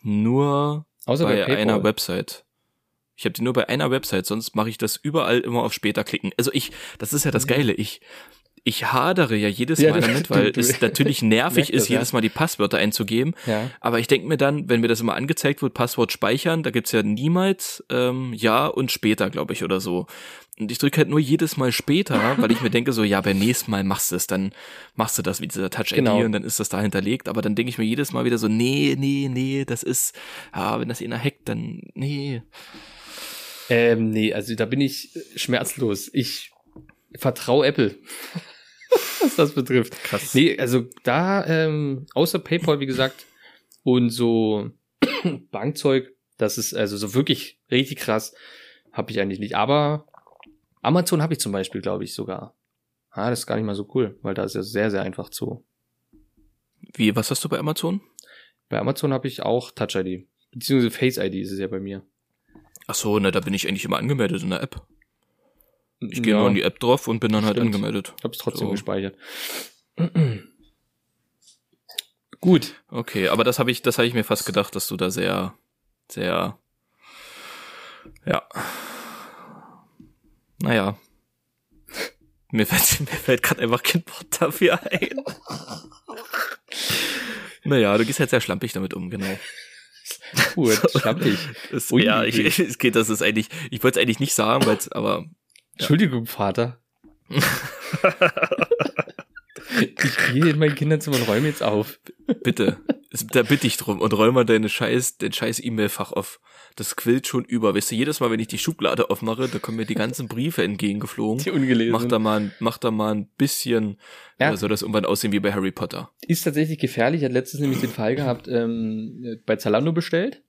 nur Außer bei, bei einer Website. Ich habe die nur bei einer Website, sonst mache ich das überall immer auf später klicken. Also ich, das ist ja das Geile, ich, ich hadere ja jedes Ja, Mal du- damit, weil es natürlich nervig merk das, ist, jedes Mal die Passwörter einzugeben. Ja. Aber ich denke mir dann, wenn mir das immer angezeigt wird, Passwort speichern, da gibt's ja niemals ähm, ja und später, glaube ich, oder so. Und ich drücke halt nur jedes Mal später, weil ich mir denke so, ja, beim nächsten Mal machst du es, dann machst du das wie dieser Touch-ID Genau. und dann ist das da hinterlegt. Aber dann denke ich mir jedes Mal wieder so, nee, nee, nee, das ist, ah, wenn das einer hackt, dann, nee. Ähm, nee, also da bin ich schmerzlos. Ich vertraue Apple. Was das betrifft. Krass. Nee, also da, ähm, außer PayPal, wie gesagt, und so Bankzeug, das ist also so wirklich richtig krass, habe ich eigentlich nicht. Aber Amazon habe ich zum Beispiel, glaube ich, sogar. Ah, das ist gar nicht mal so cool, weil da ist ja sehr, sehr einfach zu. Wie, was hast du bei Amazon? Bei Amazon habe ich auch Touch ID. Beziehungsweise Face ID ist es ja bei mir. Ach so, na, da bin ich eigentlich immer angemeldet in der App. Ich gehe Ja, nur in die App drauf und bin dann halt Stimmt. angemeldet. Ich habe es trotzdem So. gespeichert. Gut. Okay, aber das habe ich, das habe ich mir fast gedacht, dass du da sehr, sehr, ja, naja, mir fällt, mir fällt gerade einfach kein Wort dafür ein. naja, du gehst halt sehr schlampig damit um, genau. Gut, schlampig. Es, ja, ich, es geht, das ist eigentlich, ich wollte es eigentlich nicht sagen, aber Entschuldigung, Vater. Ich gehe in mein Kinderzimmer und räume jetzt auf. bitte, da bitte ich drum und räum mal deine scheiß, den scheiß E-Mail-Fach auf. Das quillt schon über. Weißt du, jedes Mal, wenn ich die Schublade aufmache, da kommen mir die ganzen Briefe entgegengeflogen. Die ungelesen. Mach da mal, ein- mach da mal ein bisschen, Ja. ja. soll das irgendwann aussehen wie bei Harry Potter. Ist tatsächlich gefährlich. Ich hatte letztens nämlich den Fall gehabt, ähm, bei Zalando bestellt.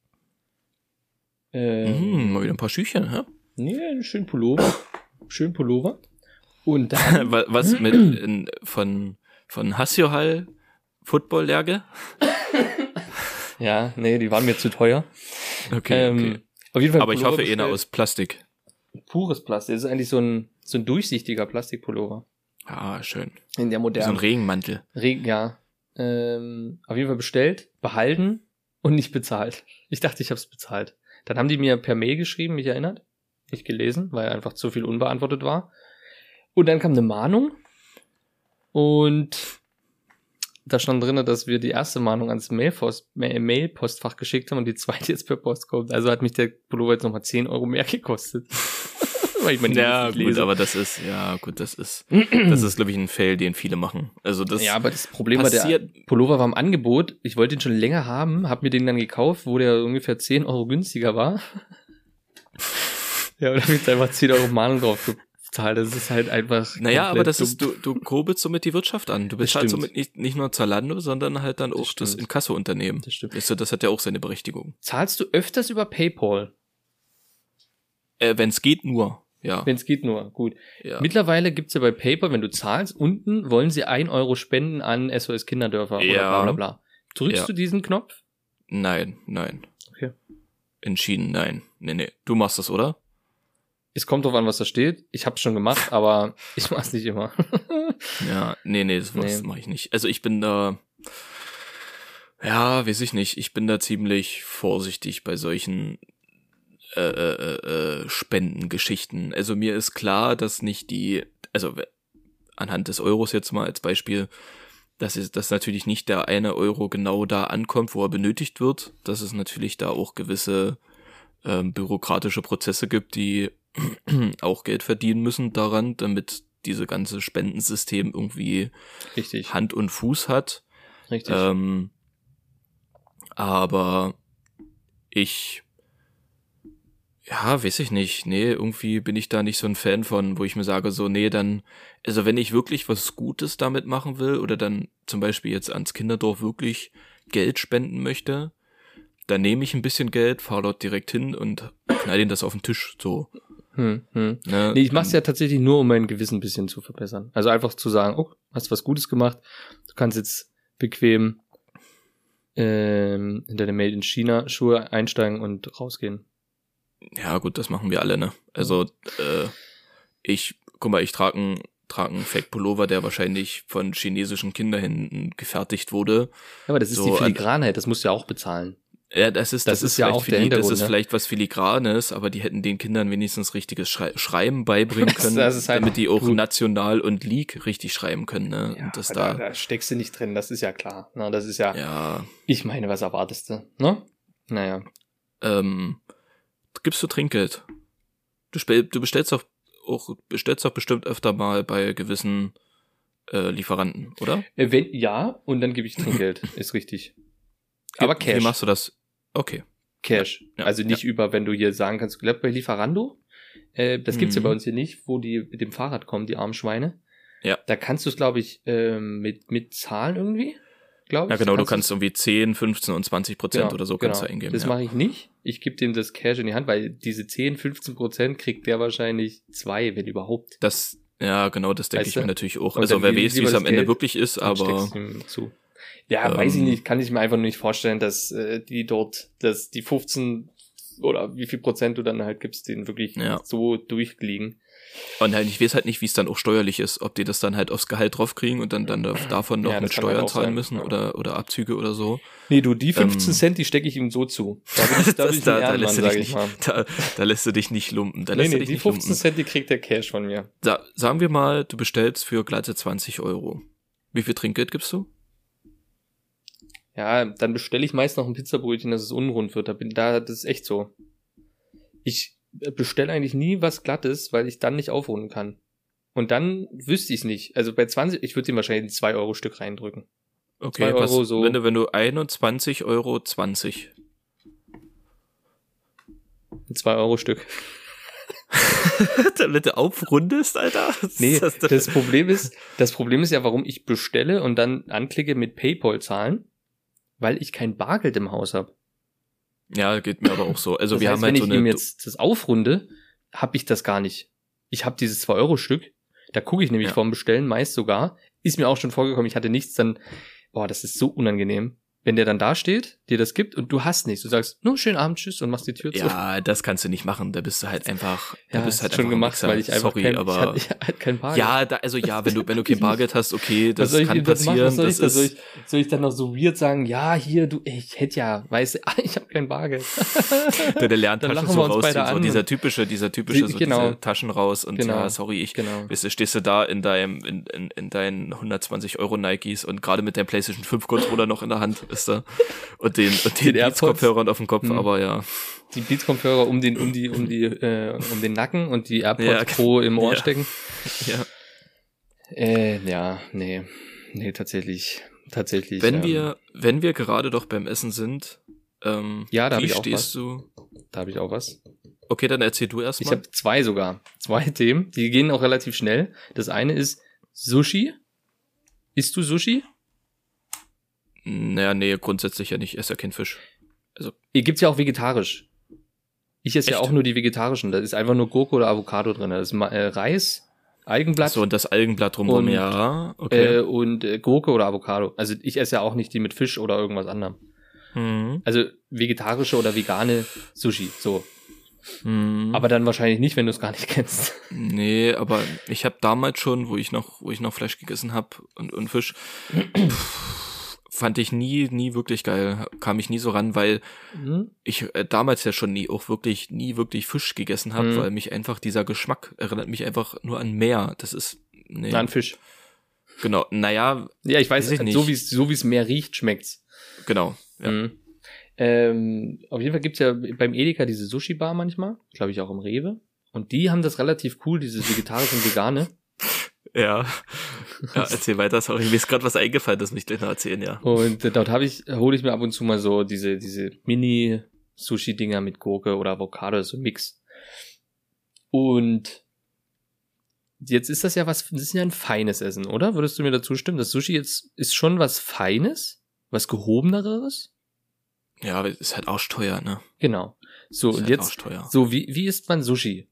Ähm, Mhm, mal wieder ein paar Schüchchen, hä? Nee, einen schönen Pullover. Schönen Pullover. Und dann, Wa- Was mit in, von von Hassiohall Football Lärge? ja, nee, die waren mir zu teuer. Okay, ähm, okay. Auf jeden Fall Aber ich hoffe eher aus Plastik. pures Plastik. Das ist eigentlich so ein, so ein durchsichtiger Plastikpullover. Ah, schön. In der So ein modernen. Regenmantel. Regen, ja. Ähm, auf jeden Fall bestellt, behalten und nicht bezahlt. Ich dachte, ich habe es bezahlt. Dann haben die mir per Mail geschrieben, mich erinnert. Nicht gelesen, weil einfach zu viel unbeantwortet war. Und dann kam eine Mahnung. Und da stand drin, dass wir die erste Mahnung ans Mailpost, Ma- Mailpostfach geschickt haben und die zweite jetzt per Post kommt. Also hat mich der Pullover jetzt nochmal 10 Euro mehr gekostet. weil ich meine, Ja, gut, lese. aber das ist, ja, gut, das ist, das ist, glaube ich, ein Fail, den viele machen. Also das ja, aber das Problem war, der passiert, Pullover war im Angebot. Ich wollte ihn schon länger haben, hab mir den dann gekauft, wo der ungefähr 10 Euro günstiger war. ja, und hab jetzt einfach 10 Euro Mahnung drauf gezahlt. Das ist halt einfach. naja, aber das dumm. ist, du, du kurbelst somit die Wirtschaft an. Du Das bezahlst stimmt. somit nicht, nicht nur Zalando, sondern halt dann auch das, stimmt. Inkasso-Unternehmen. Das stimmt. Weißt du, das hat ja auch seine Berechtigung. Zahlst du öfters über PayPal? Äh, wenn es geht, nur. Ja, Wenn es geht nur. Gut. ja. Mittlerweile gibt's ja bei PayPal, wenn du zahlst, unten wollen sie 1 Euro spenden an SOS Kinderdörfer oder Ja. bla bla bla. Drückst Ja. du diesen Knopf? Nein, nein. Okay. Entschieden, nein. Nee, nee. Du machst das, oder? Es kommt drauf an, was da steht. Ich hab's schon gemacht, aber ich mach's nicht immer. Ja, nee, nee, das, das Nee. mache ich nicht. Also ich bin da, ja, weiß ich nicht, ich bin da ziemlich vorsichtig bei solchen äh, äh, äh, Spendengeschichten. Also mir ist klar, dass nicht die, also anhand des Euros jetzt mal als Beispiel, dass es, dass natürlich nicht der eine Euro genau da ankommt, wo er benötigt wird, dass es natürlich da auch gewisse ähm, bürokratische Prozesse gibt, die auch Geld verdienen müssen daran, damit diese ganze Spendensystem irgendwie Richtig. Hand und Fuß hat. Richtig. Ähm, aber ich, ja, weiß ich nicht. Nee, irgendwie bin ich da nicht so ein Fan von, wo ich mir sage, so, nee, dann, also wenn ich wirklich was Gutes damit machen will oder dann zum Beispiel jetzt ans Kinderdorf wirklich Geld spenden möchte, dann nehme ich ein bisschen Geld, fahre dort direkt hin und knall ihnen das auf den Tisch, so. Hm, hm. Ne? Nee, ich mach's ja tatsächlich nur, um mein Gewissen ein bisschen zu verbessern. Also einfach zu sagen, oh, hast was Gutes gemacht, du kannst jetzt bequem ähm, in deine Made in China Schuhe einsteigen und rausgehen. Ja, gut, das machen wir alle, ne? Also, äh, ich, guck mal, ich trage einen trag einen Fake-Pullover, der wahrscheinlich von chinesischen Kinderhänden gefertigt wurde. Ja, aber das ist So, die an- Filigranheit, das musst du ja auch bezahlen. Ja, das ist, Das das, ist ja auch der fili- Das ist ne? vielleicht was Filigranes, aber die hätten den Kindern wenigstens richtiges Schrei Schreiben beibringen können, halt damit die auch gut. national und League richtig schreiben können, ne? und das da, da, steckst du nicht drin, das ist ja klar. Na, das ist ja, ja, ich meine, was erwartest du, ne? Naja. ähm, gibst du Trinkgeld? Du, du bestellst doch auch, bestellst doch bestimmt öfter mal bei gewissen äh, Lieferanten, oder? Äh, Wenn, ja, und dann gebe ich Trinkgeld, ist richtig. Aber Wie Cash. machst du das? Okay. Cash. Ja, also nicht über, wenn du hier sagen kannst, glaub bei Lieferando, äh, das gibt's ja Mhm. bei uns hier nicht, wo die mit dem Fahrrad kommen, die armen Schweine. Ja. Da kannst du es, glaube ich, ähm, mit, mit Zahlen irgendwie, glaube Ja, ich. genau, du du's- kannst irgendwie 10, 15 und 20 Prozent Genau, oder so genau. kannst du eingeben. Das ja. mache ich nicht. Ich gebe dem das Cash in die Hand, weil diese 10, 15 Prozent kriegt der wahrscheinlich zwei, wenn überhaupt. Das, ja, genau, das denke ich du? mir natürlich auch. Und Also wer weiß, wie es am Ende Geld wirklich ist, aber ihm zu. Ja, weiß ich Ähm, nicht, kann ich mir einfach nur nicht vorstellen, dass äh, die dort, dass die 15 oder wie viel Prozent du dann halt gibst, den wirklich Ja. so durchliegen. und halt, ich weiß halt nicht, wie es dann auch steuerlich ist, ob die das dann halt aufs Gehalt draufkriegen und dann, dann davon noch Ja, mit halt Steuern zahlen sein, müssen ja. oder, oder Abzüge oder so. Nee, du, die 15 Ähm, Cent, die stecke ich ihm so zu. Da bin ich, da bin ich da, ein da, Ehrenmann, lässt du dich ich nicht, mal. da, da lässt du dich nicht lumpen. Da Nee, lässt du nee, dich die nicht 15 lumpen. Cent, die kriegt der Cash von mir. Sa sagen wir mal, du bestellst für glatte 20 Euro. Wie viel Trinkgeld gibst du? Ja, dann bestelle ich meist noch ein Pizzabrötchen, dass es unrund wird. Da bin da, das ist echt so. Ich bestelle eigentlich nie was Glattes, weil ich dann nicht aufrunden kann. Und dann wüsste ich es nicht. Also bei 20, ich würde ihm wahrscheinlich ein 2 Euro Stück reindrücken. Okay, Euro was, so. wenn du, wenn du 21 Euro 20. Ein 2 Euro Stück. Damit du aufrundest, Alter? Was Nee, das das Problem ist, das Problem ist ja, warum ich bestelle und dann anklicke mit PayPal zahlen, weil ich kein Bargeld im Haus habe. Ja, geht mir aber auch so. Also das wir heißt, haben halt wenn so ich eine. ihm jetzt das aufrunde, habe ich das gar nicht. Ich habe dieses 2-Euro-Stück, Da gucke ich nämlich Ja. vorm Bestellen meist sogar. Ist mir auch schon vorgekommen, ich hatte nichts, dann, boah, das ist so unangenehm. Wenn der dann da steht, dir das gibt und du hast nichts. Du sagst, nur schönen Abend, tschüss und machst die Tür zu. Ja, das kannst du nicht machen. Da bist du halt einfach, da Ja, bist halt schon gemacht, weil ich einfach Sorry, kein, aber ich hatte, ich hatte kein Bargeld. ja, da, also ja, wenn du wenn du kein Bargeld hast, okay, das soll ich kann passieren. Soll ich, das da? soll, ich, soll ich dann noch so weird sagen, ja, hier, du, ich hätte ja, weißt du, ich habe kein Bargeld. der lernt Dann lachen so rausziehen, so dieser typische, dieser typische, so Genau. diese Taschen raus und Genau. ja, sorry, ich, Genau. weißt du, stehst du da in deinem, in, in, in deinen 120 Euro Nikes und gerade mit deinem PlayStation 5 Controller noch in der Hand ist da und den, und den, Den. Beats-Kopfhörern auf dem Kopf, Mhm. aber ja. Die Beats-Kopfhörer um den, um die, um die, äh, um den Nacken und die AirPods Ja, Pro im Ohr ja. stecken. ja. Äh, ja, nee. Nee, tatsächlich. Tatsächlich. Wenn ähm, wir, wenn wir gerade doch beim Essen sind, ähm, Ja, da wie ich auch stehst du? Da habe ich auch was. Okay, dann erzähl du Ich erstmal. habe zwei sogar. Zwei Themen. Die gehen auch relativ schnell. Das eine ist Sushi. Isst du Sushi? Naja, nee, grundsätzlich ja nicht. Ich esse ja kein Fisch. Hier gibt's ja auch vegetarisch. Ich esse ja Echt? auch nur die vegetarischen. Da ist einfach nur Gurke oder Avocado drin. Da ist äh, Reis, Algenblatt So, und das Algenblatt drumherum, Und, ja. Okay. äh, und äh, Gurke oder Avocado. Also ich esse ja auch nicht die mit Fisch oder irgendwas anderem. mhm. Also vegetarische oder vegane Sushi. So. Mhm. Aber dann wahrscheinlich nicht, wenn du es gar nicht kennst. Nee, aber ich habe damals schon, wo ich noch, wo ich noch Fleisch gegessen habe und, und Fisch, pff, fand ich nie, nie wirklich geil. Kam ich nie so ran, weil Hm? ich äh, damals ja schon nie auch wirklich, nie wirklich Fisch gegessen habe, Mhm. weil mich einfach dieser Geschmack erinnert mich einfach nur an Meer. Das ist, nee, Na, ein Fisch. genau, naja, Ja, ich weiß, Weiß ich nicht. so wie es so wie es mehr riecht, schmeckt's. genau. Ja. Mhm. Ähm, auf jeden Fall gibt's ja beim Edeka diese Sushi-Bar manchmal, glaube ich auch im Rewe. Und die haben das relativ cool, dieses vegetarische und vegane. Ja. ja, erzähl weiter, sorry, mir ist gerade was eingefallen, das mich gleich noch erzählen, ja. Und äh, dort habe ich, hole ich mir ab und zu mal so diese, diese Mini-Sushi-Dinger mit Gurke oder Avocado, so ein Mix. Und jetzt ist das ja was, das ist ja ein feines Essen, oder? Würdest du mir dazu stimmen? Das Sushi jetzt ist schon was Feines? Was Gehobeneres? Ja, aber ist halt arschteuer, ne? Genau. So, Ist und halt jetzt, so, wie, wie isst man Sushi?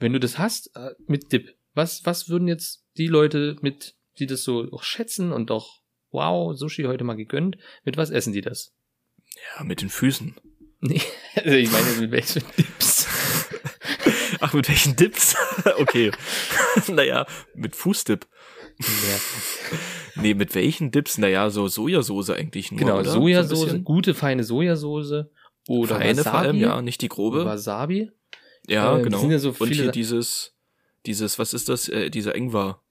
Wenn du das hast, äh, mit Dip, was, was würden jetzt die Leute mit, die das so auch schätzen und doch, wow, Sushi heute mal gegönnt, mit was essen die das? Ja, mit den Füßen. Nee, also ich meine, mit welchen Dips? Ach, mit welchen Dips? okay. naja, mit Fußdip. Ja. Nee, mit welchen Dips? Naja, so Sojasauce eigentlich nur. Genau, oder? So Sojasauce, bisschen. gute feine Sojasauce oder Feine Wasabi. vor allem, ja, nicht die grobe. Wasabi. ja, äh, genau. sind ja so Und viele hier Sa- dieses, dieses, was ist das? Äh, dieser Ingwer.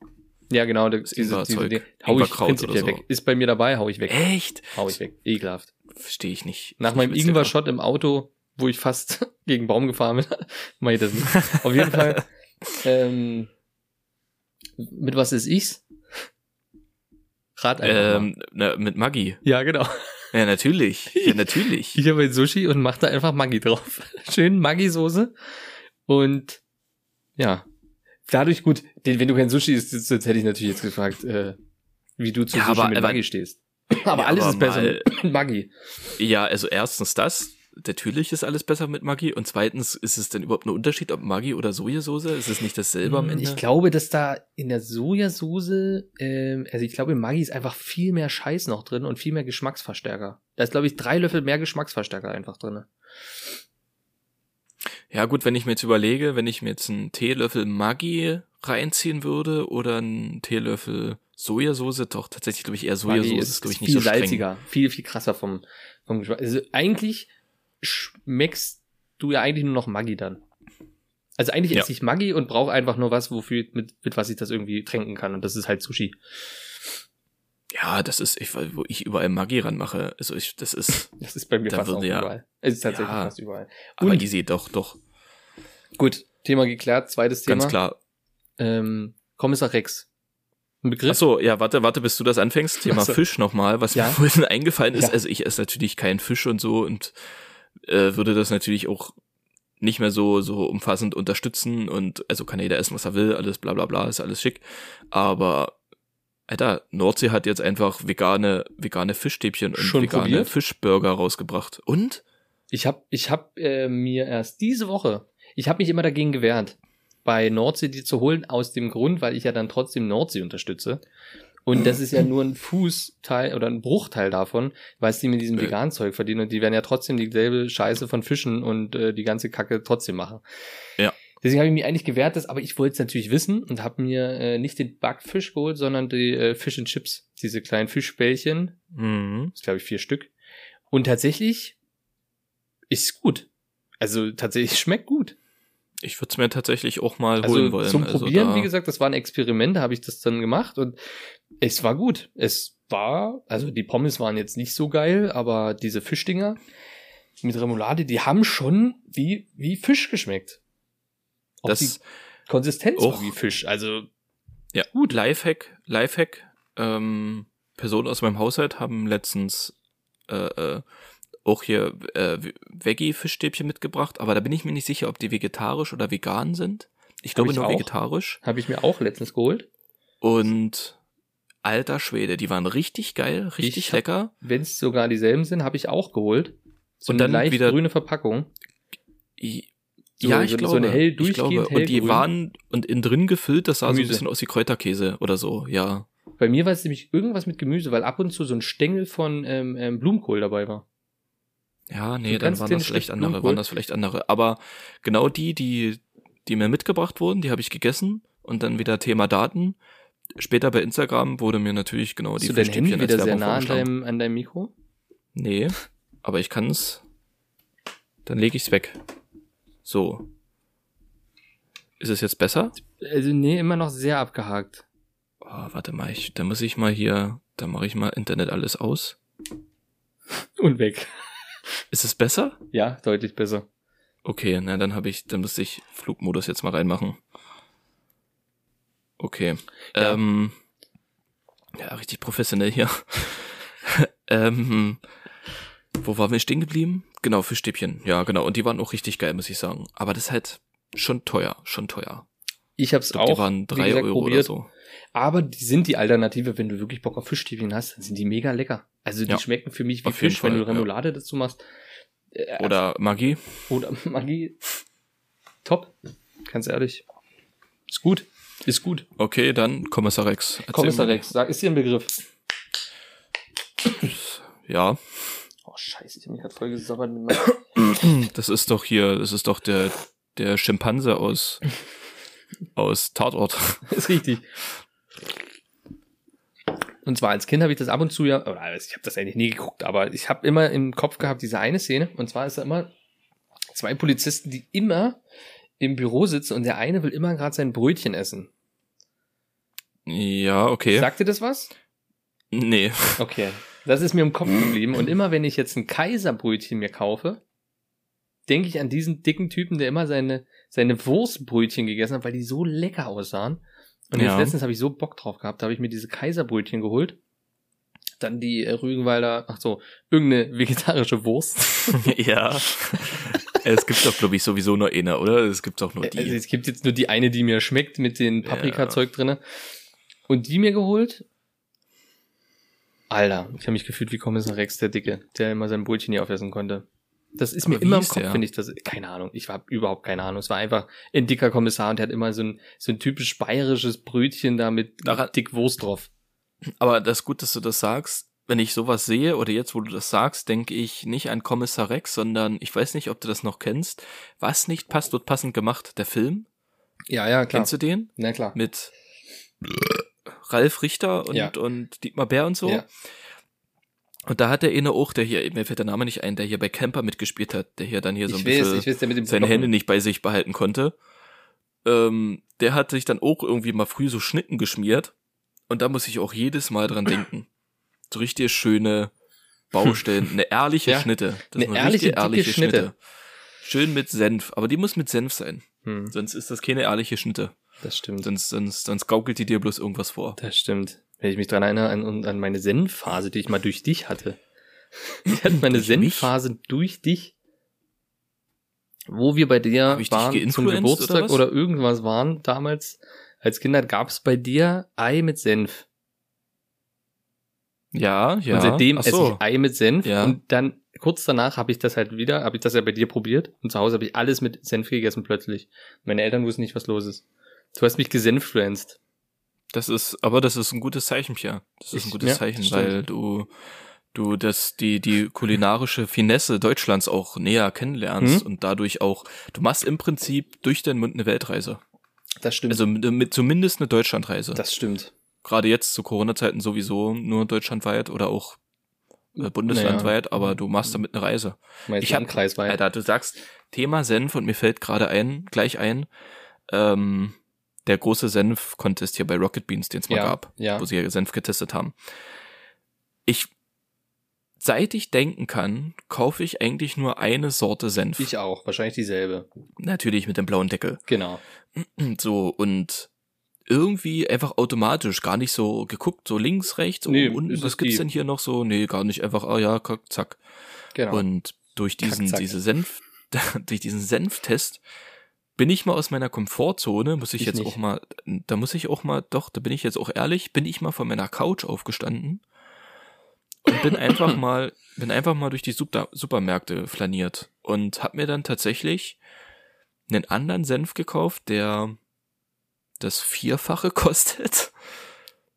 Ja, genau, das, Das diese, die, hau ich prinzipiell so. weg. Ist bei mir dabei, hau ich weg. Echt? Hau ich weg. Ekelhaft. Verstehe ich nicht. Nach meinem Ingwer-Shot im Auto, wo ich fast gegen Baum gefahren bin, mach ich das nicht. Auf jeden Fall, ähm, mit was ist ich's? Rat einfach. Ähm, na, mit Maggi. Ja, genau. Ja, natürlich. Ja, natürlich. Ich habe ein Sushi und mache da einfach Maggi drauf. Schön Maggi-Soße. Und ja, dadurch gut, den, wenn du kein Sushi isst, jetzt, jetzt hätte ich natürlich jetzt gefragt, äh, wie du zu Ja, Sushi aber- mit Maggi stehst. Aber Ja, alles aber ist besser mal- mit Maggi. Ja, also erstens das. Natürlich ist alles besser mit Maggi. Und zweitens, ist es denn überhaupt ein Unterschied, ob Maggi oder Sojasauce? Ist es nicht dasselbe am Ende? Ich glaube, dass da in der Sojasauce, ähm, also ich glaube, Maggi ist einfach viel mehr Scheiß noch drin und viel mehr Geschmacksverstärker. Da ist, glaube ich, drei Löffel mehr Geschmacksverstärker einfach drin. Ja gut, wenn ich mir jetzt überlege, wenn ich mir jetzt einen Teelöffel Maggi reinziehen würde oder einen Teelöffel Sojasauce, doch tatsächlich glaube ich eher Sojasauce, Maggi ist glaube ich nicht viel so streng. salziger, viel, viel krasser vom, vom Geschmack. Also eigentlich schmeckst du ja eigentlich nur noch Maggi dann. Also eigentlich Ja. esse ich Maggi und brauche einfach nur was, wofür, mit, mit was ich das irgendwie tränken kann. Und das ist halt Sushi. Ja, das ist, ich, wo ich überall Maggi ranmache. Also ich, das ist, Das ist bei mir fast auch ja- überall. Es ist tatsächlich Ja. fast überall. aber Und- easy, doch, doch, Gut, Thema geklärt. Zweites Thema. ganz klar. Ähm, Kommissar Rex. Ein Begriff? Ach so, ja, warte, warte, bis du das anfängst. Thema so. Fisch nochmal, was Ja. mir vorhin eingefallen ist. Ja. Also ich esse natürlich keinen Fisch und so und äh, würde das natürlich auch nicht mehr so so umfassend unterstützen und also kann jeder essen, was er will, alles bla bla bla, ist alles schick. Aber Alter, Nordsee hat jetzt einfach vegane vegane Fischstäbchen und Schon vegane probiert? Fischburger rausgebracht. Und? Ich habe ich hab, äh, mir erst diese Woche, ich habe mich immer dagegen gewehrt. bei Nordsee die zu holen, aus dem Grund, weil ich ja dann trotzdem Nordsee unterstütze. Und das ist ja nur ein Fußteil oder ein Bruchteil davon, weil die mit diesem veganen Zeug verdienen und die werden ja trotzdem dieselbe Scheiße von Fischen und äh, die ganze Kacke trotzdem machen. Ja. Deswegen habe ich mich eigentlich gewehrt, das, aber ich wollte es natürlich wissen und habe mir äh, nicht den Backfisch geholt, sondern die äh, Fish and Chips, diese kleinen Fischbällchen, Mhm. das glaube ich vier Stück. Und tatsächlich ist gut. Also tatsächlich schmeckt gut. Ich würde es mir tatsächlich auch mal Also holen wollen. zum also Probieren, wie gesagt, das war ein Experiment, da habe ich das dann gemacht und es war gut. Es war, also die Pommes waren jetzt nicht so geil, aber diese Fischdinger mit Remoulade, die haben schon wie, wie Fisch geschmeckt. Auch die das Konsistenz auch- wie Fisch. Also Ja, gut. Lifehack, Lifehack. Ähm, Personen aus meinem Haushalt haben letztens äh, äh, auch hier äh, Veggie-Fischstäbchen mitgebracht, aber da bin ich mir nicht sicher, ob die vegetarisch oder vegan sind. Ich glaube ich nur auch. vegetarisch. habe ich mir auch letztens geholt. Und alter Schwede, die waren richtig geil, richtig Ich lecker. Wenn es sogar dieselben sind, habe ich auch geholt. So Und eine dann leicht wieder- grüne Verpackung. So- ja, so- ich so glaube. eine hell ich glaube. Und die waren und innen drin gefüllt, das sah so ein Gemüse. bisschen aus wie Kräuterkäse oder so, ja. Bei mir war es nämlich irgendwas mit Gemüse, weil ab und zu so ein Stängel von ähm, ähm, Blumenkohl dabei war. Ja, So nee, dann ganz waren das vielleicht andere, Blumenkohl. waren das vielleicht andere. Aber genau die, die, die mir mitgebracht wurden, die habe ich gegessen und dann wieder Thema Daten. Später bei Instagram wurde mir natürlich genau Hast die du dein Handy Fischstäbchen als wieder sehr nah an deinem, an deinem Mikro? Nee, aber ich kann's. Dann lege ich's weg. So. Ist es jetzt besser? Also nee, immer noch sehr abgehakt. Oh, warte mal, ich, da muss ich mal hier, da mache ich mal Internet alles aus. Und weg. Ist es besser? Ja, deutlich besser. Okay, na dann habe ich, dann müsste ich Flugmodus jetzt mal reinmachen. Okay. Ja. Ähm, ja, richtig professionell hier. ähm, wo waren wir stehen geblieben? Genau, Fischstäbchen. Ja, genau. Und die waren auch richtig geil, muss ich sagen. Aber das ist halt schon teuer, schon teuer. Ich hab's Ich glaube, auch, die waren drei gesagt, Euro oder probiert. so. Aber die sind die Alternative, wenn du wirklich Bock auf Fischstäbchen hast, dann sind die mega lecker. Also die Ja. schmecken für mich wie Auf Fisch, wenn Fall, du Remoulade dazu machst. Äh, Oder Maggi. Oder Magie. Top. Ganz ehrlich. Ist gut. Ist gut. Okay, dann Kommissar Rex. Kommissar. Rex, sag, ist dir ein Begriff? Ja, Oh, scheiße, ich hab mich gerade voll gesabbert mit meinem das ist doch hier, das ist doch der, der Schimpanse aus, aus Tatort. ist richtig. Und zwar als Kind habe ich das ab und zu ja, oder ich habe das eigentlich nie geguckt, aber ich habe immer im Kopf gehabt diese eine Szene. Und zwar ist da immer zwei Polizisten, die immer im Büro sitzen und der eine will immer gerade sein Brötchen essen. Ja, okay. Sagt dir das was? Nee. Okay. Das ist mir im Kopf geblieben. Und immer wenn ich jetzt ein Kaiserbrötchen mir kaufe, denke ich an diesen dicken Typen, der immer seine, seine Wurstbrötchen gegessen hat, weil die so lecker aussahen. Und jetzt Ja. letztens habe ich so Bock drauf gehabt, da habe ich mir diese Kaiserbrötchen geholt. Dann die äh, Rügenwalder, ach so, irgendeine vegetarische Wurst. ja. es gibt doch, glaube ich, sowieso nur eine, oder? Es gibt doch nur die. Also es gibt jetzt nur die eine, die mir schmeckt mit den Paprikazeug drinne. Und die mir geholt. Alter, ich habe mich gefühlt wie Kommissar Rex, der Dicke, der immer sein Brötchen nie aufessen konnte. Das ist Aber mir immer im Kopf, finde ich. Das, keine Ahnung. Ich habe überhaupt keine Ahnung. Es war einfach ein dicker Kommissar und der hat immer so ein, so ein typisch bayerisches Brötchen da mit Daran- dick Wurst drauf. Aber das ist gut, dass du das sagst. Wenn ich sowas sehe oder jetzt, wo du das sagst, denke ich nicht an Kommissar Rex, sondern ich weiß nicht, ob du das noch kennst. Was nicht passt, wird passend gemacht. Der Film. Ja, ja, klar. Kennst du den? Na klar. Mit Ralf Richter und, Ja. und Dietmar Bär und so. Ja. Und da hat der eine auch, der hier, mir fällt der Name nicht ein, der hier bei Camper mitgespielt hat, der hier dann hier so ein ich bisschen weiß, weiß, seine. Hände nicht bei sich behalten konnte. Ähm, der hat sich dann auch irgendwie mal früh so Schnitten geschmiert. Und da muss ich auch jedes Mal dran denken. So richtig schöne Baustellen, eine ehrliche Ja, Schnitte. Das eine ist ehrliche, richtig dicke Schnitte. Schön mit Senf, aber die muss mit Senf sein. Hm, Sonst ist das keine ehrliche Schnitte. Das stimmt. Sonst, sonst, sonst gaukelt die dir bloß irgendwas vor. Das stimmt. Wenn ich mich dran erinnere an, an meine Zen-Phase, die ich mal durch dich hatte. Ich hatte meine? Zen-Phase durch dich. Wo wir bei dir waren zum Geburtstag oder oder, irgendwas waren damals. Als Kinder gab es bei dir Ei mit Senf. Ja, ja. und seitdem Ach esse so. ich Ei mit Senf. Ja. Und dann kurz danach habe ich das halt wieder, habe ich das ja bei dir probiert und zu Hause habe ich alles mit Senf gegessen plötzlich. Meine Eltern wussten nicht, was los ist. Du hast mich gesenfluenced. Das ist, aber das ist ein gutes Zeichen, Pia. Das ist ein Ich- gutes ja, Zeichen, weil du, du das, die, die kulinarische Finesse Deutschlands auch näher kennenlernst Mhm. und dadurch auch, du machst im Prinzip durch deinen Mund eine Weltreise. Das stimmt. Also mit, mit zumindest eine Deutschlandreise. das stimmt. Gerade jetzt zu Corona-Zeiten sowieso nur deutschlandweit oder auch äh, bundeslandweit, aber du machst damit eine Reise. Mein Ich hab- Landkreis war ja- Alter, du sagst Thema Senf und mir fällt gerade ein, gleich ein, ähm, der große Senf-Contest hier bei Rocket Beans, den es mal Ja, gab, ja. wo sie ja Senf getestet haben. Ich, seit ich denken kann, kaufe ich eigentlich nur eine Sorte Senf. Ich auch, wahrscheinlich dieselbe. Natürlich mit dem blauen Deckel. Genau. So, und irgendwie einfach automatisch, gar nicht so geguckt, so links, rechts, Nee, oben, unten, was es gibt's die. denn hier noch so? Nee, gar nicht, einfach, ah ja, kack, zack. Genau. Und durch diesen, Kack, zack. diese Senf, durch diesen Senftest bin ich mal aus meiner Komfortzone, muss ich, Ich jetzt nicht. auch mal, da muss ich auch mal, doch, da bin ich jetzt auch ehrlich, bin ich mal von meiner Couch aufgestanden und bin einfach mal, bin einfach mal durch die Super, Supermärkte flaniert und hab mir dann tatsächlich einen anderen Senf gekauft, der das Vierfache kostet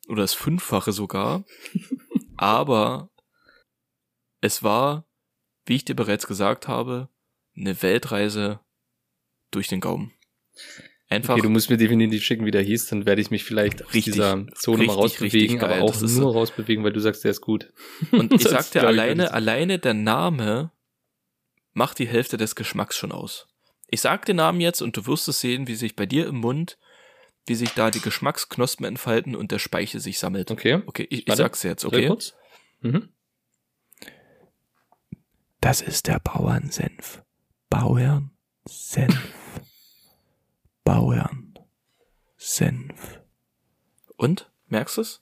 oder das Fünffache sogar, aber es war, wie ich dir bereits gesagt habe, eine Weltreise durch den Gaumen. Einfach okay, du musst mir definitiv schicken, wie der hieß, dann werde ich mich vielleicht aus Richtig, dieser Zone mal richtig, rausbewegen, richtig geil. aber auch Das ist nur rausbewegen, weil du sagst, der ist gut. Und ich sagte, alleine, ich- alleine der Name macht die Hälfte des Geschmacks schon aus. Ich sag den Namen jetzt und du wirst es sehen, wie sich bei dir im Mund, wie sich da die Geschmacksknospen entfalten und der Speichel sich sammelt. Okay. Okay, ich, ich Warte. sag's jetzt, okay? kurz. Mhm. Das ist der Bauernsenf. Bauernsenf. Bauernsenf. Und? Merkst du's?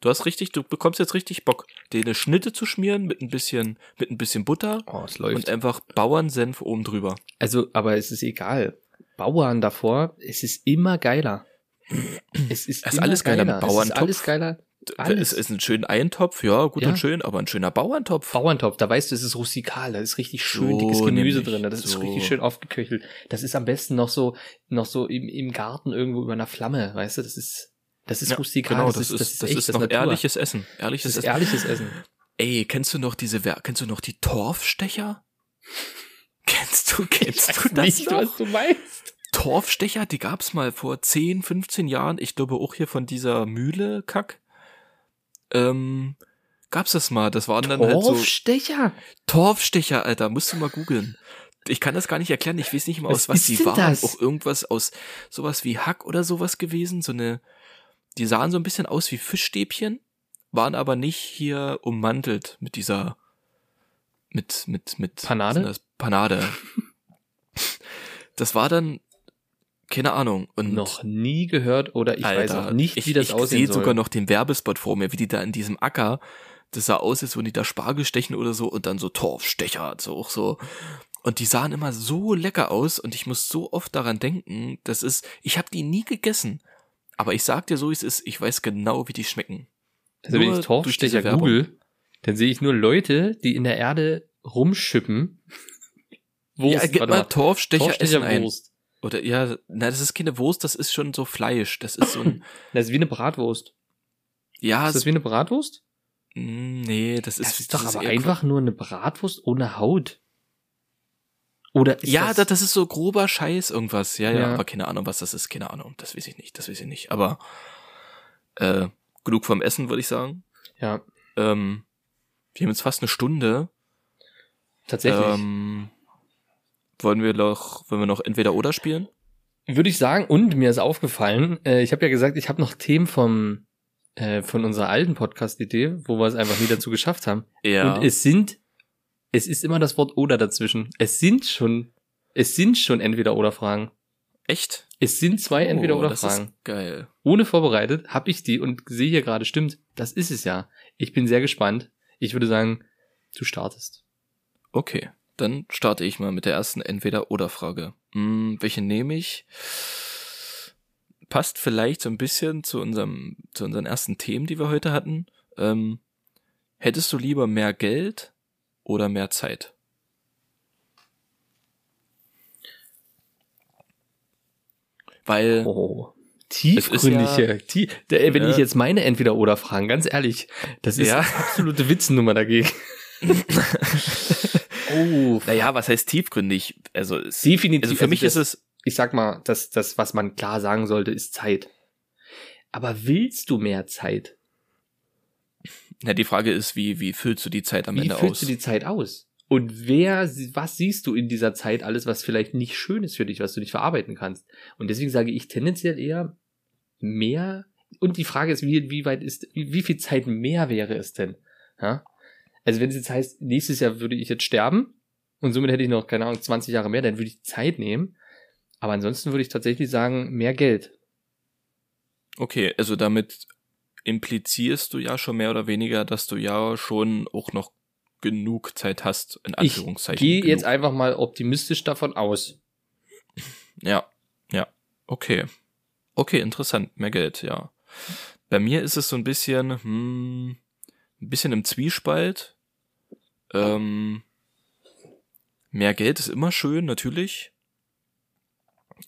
Du hast richtig, du bekommst jetzt richtig Bock, dir eine Schnitte zu schmieren mit ein bisschen, mit ein bisschen Butter Oh, es und läuft. einfach Bauernsenf oben drüber. Also, aber es ist egal. Bauern davor, es ist immer geiler. Es ist, Es ist alles geiler mit Es ist alles geiler. Alles. Es ist ein schöner Eintopf, ja, gut Ja. und schön, aber ein schöner Bauerntopf. Bauerntopf, da weißt du, es ist rustikal, da ist richtig schön So dickes Gemüse nämlich, drin, das ist so. richtig schön aufgeköchelt. Das ist am besten noch so, noch so im, im Garten irgendwo über einer Flamme, weißt du, das ist, das ist Ja, rustikal, genau, das, ist, das ist echt ist das noch Natur. ehrliches Essen. Das Ehrliches ist Essen. ehrliches Essen. Ey, kennst du noch diese, Wer- kennst du noch die Torfstecher? Kennst du, kennst du das Nicht, noch? was du meinst. Torfstecher, die gab's mal vor 10, 15 Jahren. Ich glaube auch hier von dieser Mühle, Kack. Ähm, gab's das mal. Das waren dann halt so Torfstecher? Torfstecher, Alter. Musst du mal googeln. Ich kann das gar nicht erklären. Ich weiß nicht mal, Was aus was ist die waren. das? Auch irgendwas aus sowas wie Hack oder sowas gewesen. So eine, die sahen so ein bisschen aus wie Fischstäbchen, waren aber nicht hier ummantelt mit dieser, mit, mit, mit. Panade? was Panade. Das war dann, keine Ahnung. Und Noch nie gehört oder ich weiß auch nicht, ich, wie das ich aussehen sehe soll. sogar noch den Werbespot vor mir, wie die da in diesem Acker, das sah aus, als würden die da Spargel stechen oder so und dann so Torfstecher, so auch so. Und die sahen immer so lecker aus und ich muss so oft daran denken, das ist, ich habe die nie gegessen. Aber ich sag dir so, wie es ist, ich weiß genau, wie die schmecken. Also wenn Nur ich durch diese Torfstecher google, dann sehe ich nur Leute, die in der Erde rumschippen. Wurst, ja, gib mal. Torfstecher, ein. Wurst. Oder ja, na, das ist keine Wurst, das ist schon so Fleisch. Das ist so ein, Das ist wie eine Bratwurst. ja, Ist das wie eine Bratwurst? mm, nee, das ist, Das ist doch das aber einfach nur eine Bratwurst ohne Haut. Oder ist ja, das, das, das ist so grober Scheiß irgendwas. Ja, ja, Ja. aber keine Ahnung, was das ist. Keine Ahnung, das weiß ich nicht. Das weiß ich nicht. Aber äh, genug vom Essen, würde ich sagen. ja, Ähm, wir haben jetzt fast eine Stunde. tatsächlich. Ähm, wollen wir noch, wollen wir noch entweder oder spielen? Würde ich sagen, und mir ist aufgefallen, äh, ich habe ja gesagt, ich habe noch Themen vom äh, von unserer alten Podcast-Idee, wo wir es einfach nie dazu geschafft haben. Ja. Und es sind, es ist immer das Wort oder dazwischen. Es sind schon, es sind schon entweder oder Fragen. Echt? Es sind zwei entweder Oh, oder das Fragen. Geil. Ohne vorbereitet habe ich die und sehe hier gerade, stimmt, das ist es ja. Ich bin sehr gespannt. Ich würde sagen, du startest. Okay, dann starte ich mal mit der ersten Entweder-Oder-Frage. Hm, welche nehme ich? Passt vielleicht so ein bisschen zu unserem, zu unseren ersten Themen, die wir heute hatten. Ähm, hättest du lieber mehr Geld oder mehr Zeit? Weil Oh. Tiefgründige. tie der, wenn Ja. ich jetzt meine Entweder-Oder-Fragen, ganz ehrlich, das ist Ja. eine absolute Witzennummer dagegen. oh, Naja, was heißt tiefgründig? Also, definitiv. also für mich das, ist es, ich sag mal, das, das, was man klar sagen sollte, ist Zeit. Aber willst du mehr Zeit? na, die Frage ist, wie, wie füllst du die Zeit am Wie Ende füllst aus? du die Zeit aus? Und wer, was siehst du in dieser Zeit alles, was vielleicht nicht schön ist für dich, was du nicht verarbeiten kannst? Und deswegen sage ich tendenziell eher mehr. Und die Frage ist, wie, wie weit ist, wie, wie viel Zeit mehr wäre es denn? Ja? Also wenn es jetzt heißt, nächstes Jahr würde ich jetzt sterben und somit hätte ich noch, keine Ahnung, 20 Jahre mehr, dann würde ich Zeit nehmen. Aber ansonsten würde ich tatsächlich sagen, mehr Geld. Okay, also damit implizierst du ja schon mehr oder weniger, dass du ja schon auch noch genug Zeit hast, in Ich Anführungszeichen. gehe genug. jetzt einfach mal optimistisch davon aus. Ja, ja, okay. Okay, interessant, mehr Geld, ja. Bei mir ist es so ein bisschen, hm, ein bisschen im Zwiespalt. Ähm, mehr Geld ist immer schön, natürlich.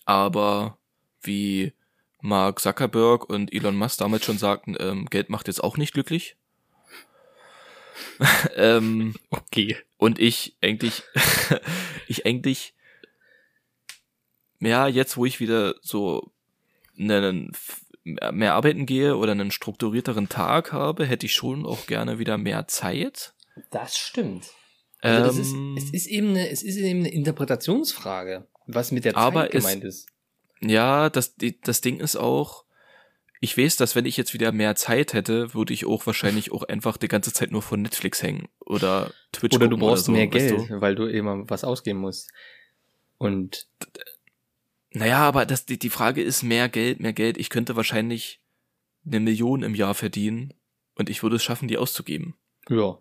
Aber wie Mark Zuckerberg und Elon Musk damals schon sagten, ähm, Geld macht jetzt auch nicht glücklich. ähm, Okay. und ich eigentlich, ich eigentlich, ja, jetzt wo ich wieder so einen, mehr arbeiten gehe oder einen strukturierteren Tag habe, hätte ich schon auch gerne wieder mehr Zeit. Das stimmt. Also das ist, Ähm, es ist eben eine, es ist eben eine Interpretationsfrage, was mit der Aber Zeit es- gemeint ist. Ja, das, das Ding ist auch, ich weiß, dass wenn ich jetzt wieder mehr Zeit hätte, würde ich auch wahrscheinlich auch einfach die ganze Zeit nur vor Netflix hängen oder Twitch Oder du brauchst so, mehr Geld, Du? weil du immer was ausgeben musst. Und Naja, aber das, die, die Frage ist mehr Geld, mehr Geld. Ich könnte wahrscheinlich eine Million im Jahr verdienen und ich würde es schaffen, die auszugeben. ja,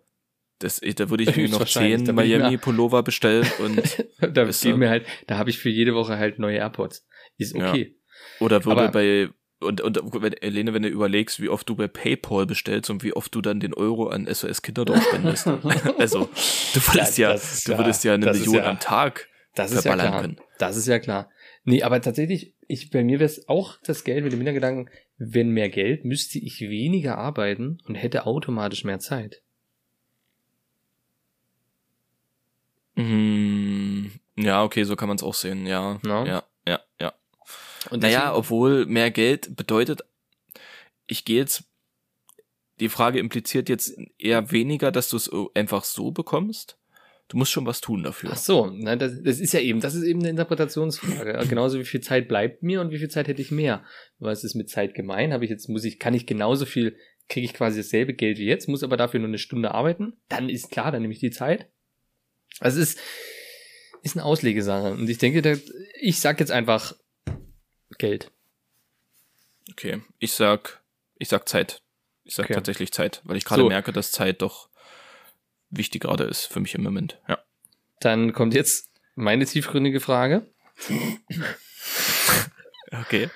Das, ich- da würde ich mir noch zehn Miami-Pullover bestellen und da Weißt du? mir halt, da habe ich für jede Woche halt neue AirPods. Ist Ja. okay. oder würde Aber- bei und, und wenn, Helene, wenn du überlegst, wie oft du bei PayPal bestellst und wie oft du dann den Euro an SOS Kinderdorf spendest. also, du würdest Ja, ja, du ja- würdest ja eine Million ja- am Tag Das ist ja verballern klar. können. Das ist ja klar. Nee, aber tatsächlich, ich, bei mir wäre es auch das Geld mit dem Hintergedanken, wenn mehr Geld, müsste ich weniger arbeiten und hätte automatisch mehr Zeit. Mhm. Ja, okay, so kann man es auch sehen, ja. No? Ja, ja, ja. Und Naja, deswegen- obwohl mehr Geld bedeutet, ich gehe jetzt, die Frage impliziert jetzt eher weniger, dass du es einfach so bekommst. Du musst schon was tun dafür. Ach so, na, das, das ist ja eben, das ist eben eine Interpretationsfrage. Genauso wie viel Zeit bleibt mir und wie viel Zeit hätte ich mehr. Was ist mit Zeit gemein? Habe ich jetzt, muss ich, kann ich genauso viel, kriege ich quasi dasselbe Geld wie jetzt, muss aber dafür nur eine Stunde arbeiten? Dann ist klar, dann nehme ich die Zeit. Also es ist, ist eine Auslegesache. Und ich denke, ich sag jetzt einfach Geld. Okay, ich sag, ich sag Zeit. Ich sag Okay. tatsächlich Zeit, weil ich gerade So. merke, dass Zeit doch wichtig gerade ist für mich im Moment. Ja. Dann kommt jetzt meine tiefgründige Frage. Okay.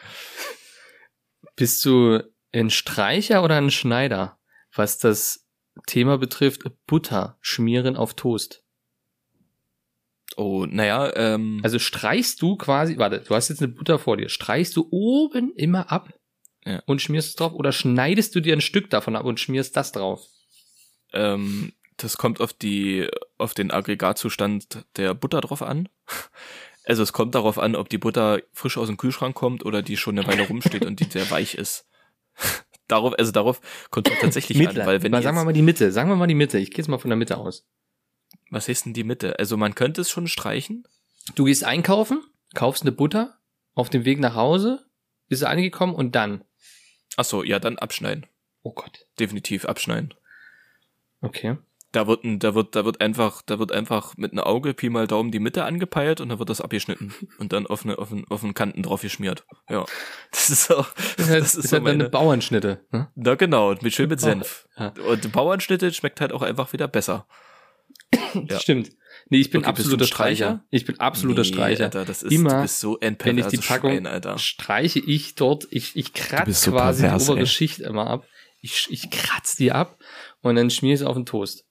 Bist du ein Streicher oder ein Schneider, was das Thema betrifft, Butter schmieren auf Toast? Oh, naja, ähm, Also streichst du quasi, warte, du hast jetzt eine Butter vor dir, streichst du oben immer ab Ja. und schmierst es drauf oder schneidest du dir ein Stück davon ab und schmierst das drauf? ähm, das kommt auf die, auf den Aggregatzustand der Butter drauf an. Also es kommt darauf an, ob die Butter frisch aus dem Kühlschrank kommt oder die schon eine Weile rumsteht und die sehr weich ist. darauf, also darauf kommt es tatsächlich an, weil wenn mal, sagen wir mal die Mitte, sagen wir mal die Mitte, ich gehe jetzt mal von der Mitte aus. was heißt denn die Mitte? Also man könnte es schon streichen. Du gehst einkaufen, kaufst eine Butter, auf dem Weg nach Hause, bist du angekommen und dann. Ach so, ja, dann abschneiden. Oh Gott. Definitiv abschneiden. Okay. Da wird, da wird, da wird einfach, da wird einfach mit einem Auge Pi mal Daumen die Mitte angepeilt und dann wird das abgeschnitten und dann auf, eine, auf, einen, auf einen Kanten drauf geschmiert. Ja. Das ist so, Das, halt, das ist ist so halt dann eine meine, Bauernschnitte. Ne? na genau, mit schön mit Senf. Ja. Und Bauernschnitte schmeckt halt auch einfach wieder besser. Ja. Stimmt. Nee, ich bin Okay, absoluter Streicher? Streicher. Ich bin absoluter Nee, Streicher. Alter, das ist, Immer, du bist so ein wenn ich die Packung Schwein, Alter. streiche ich dort, ich, ich kratze so quasi pervers, die obere ey. Schicht immer ab. Ich, ich kratze die ab und dann schmier ich es auf den Toast.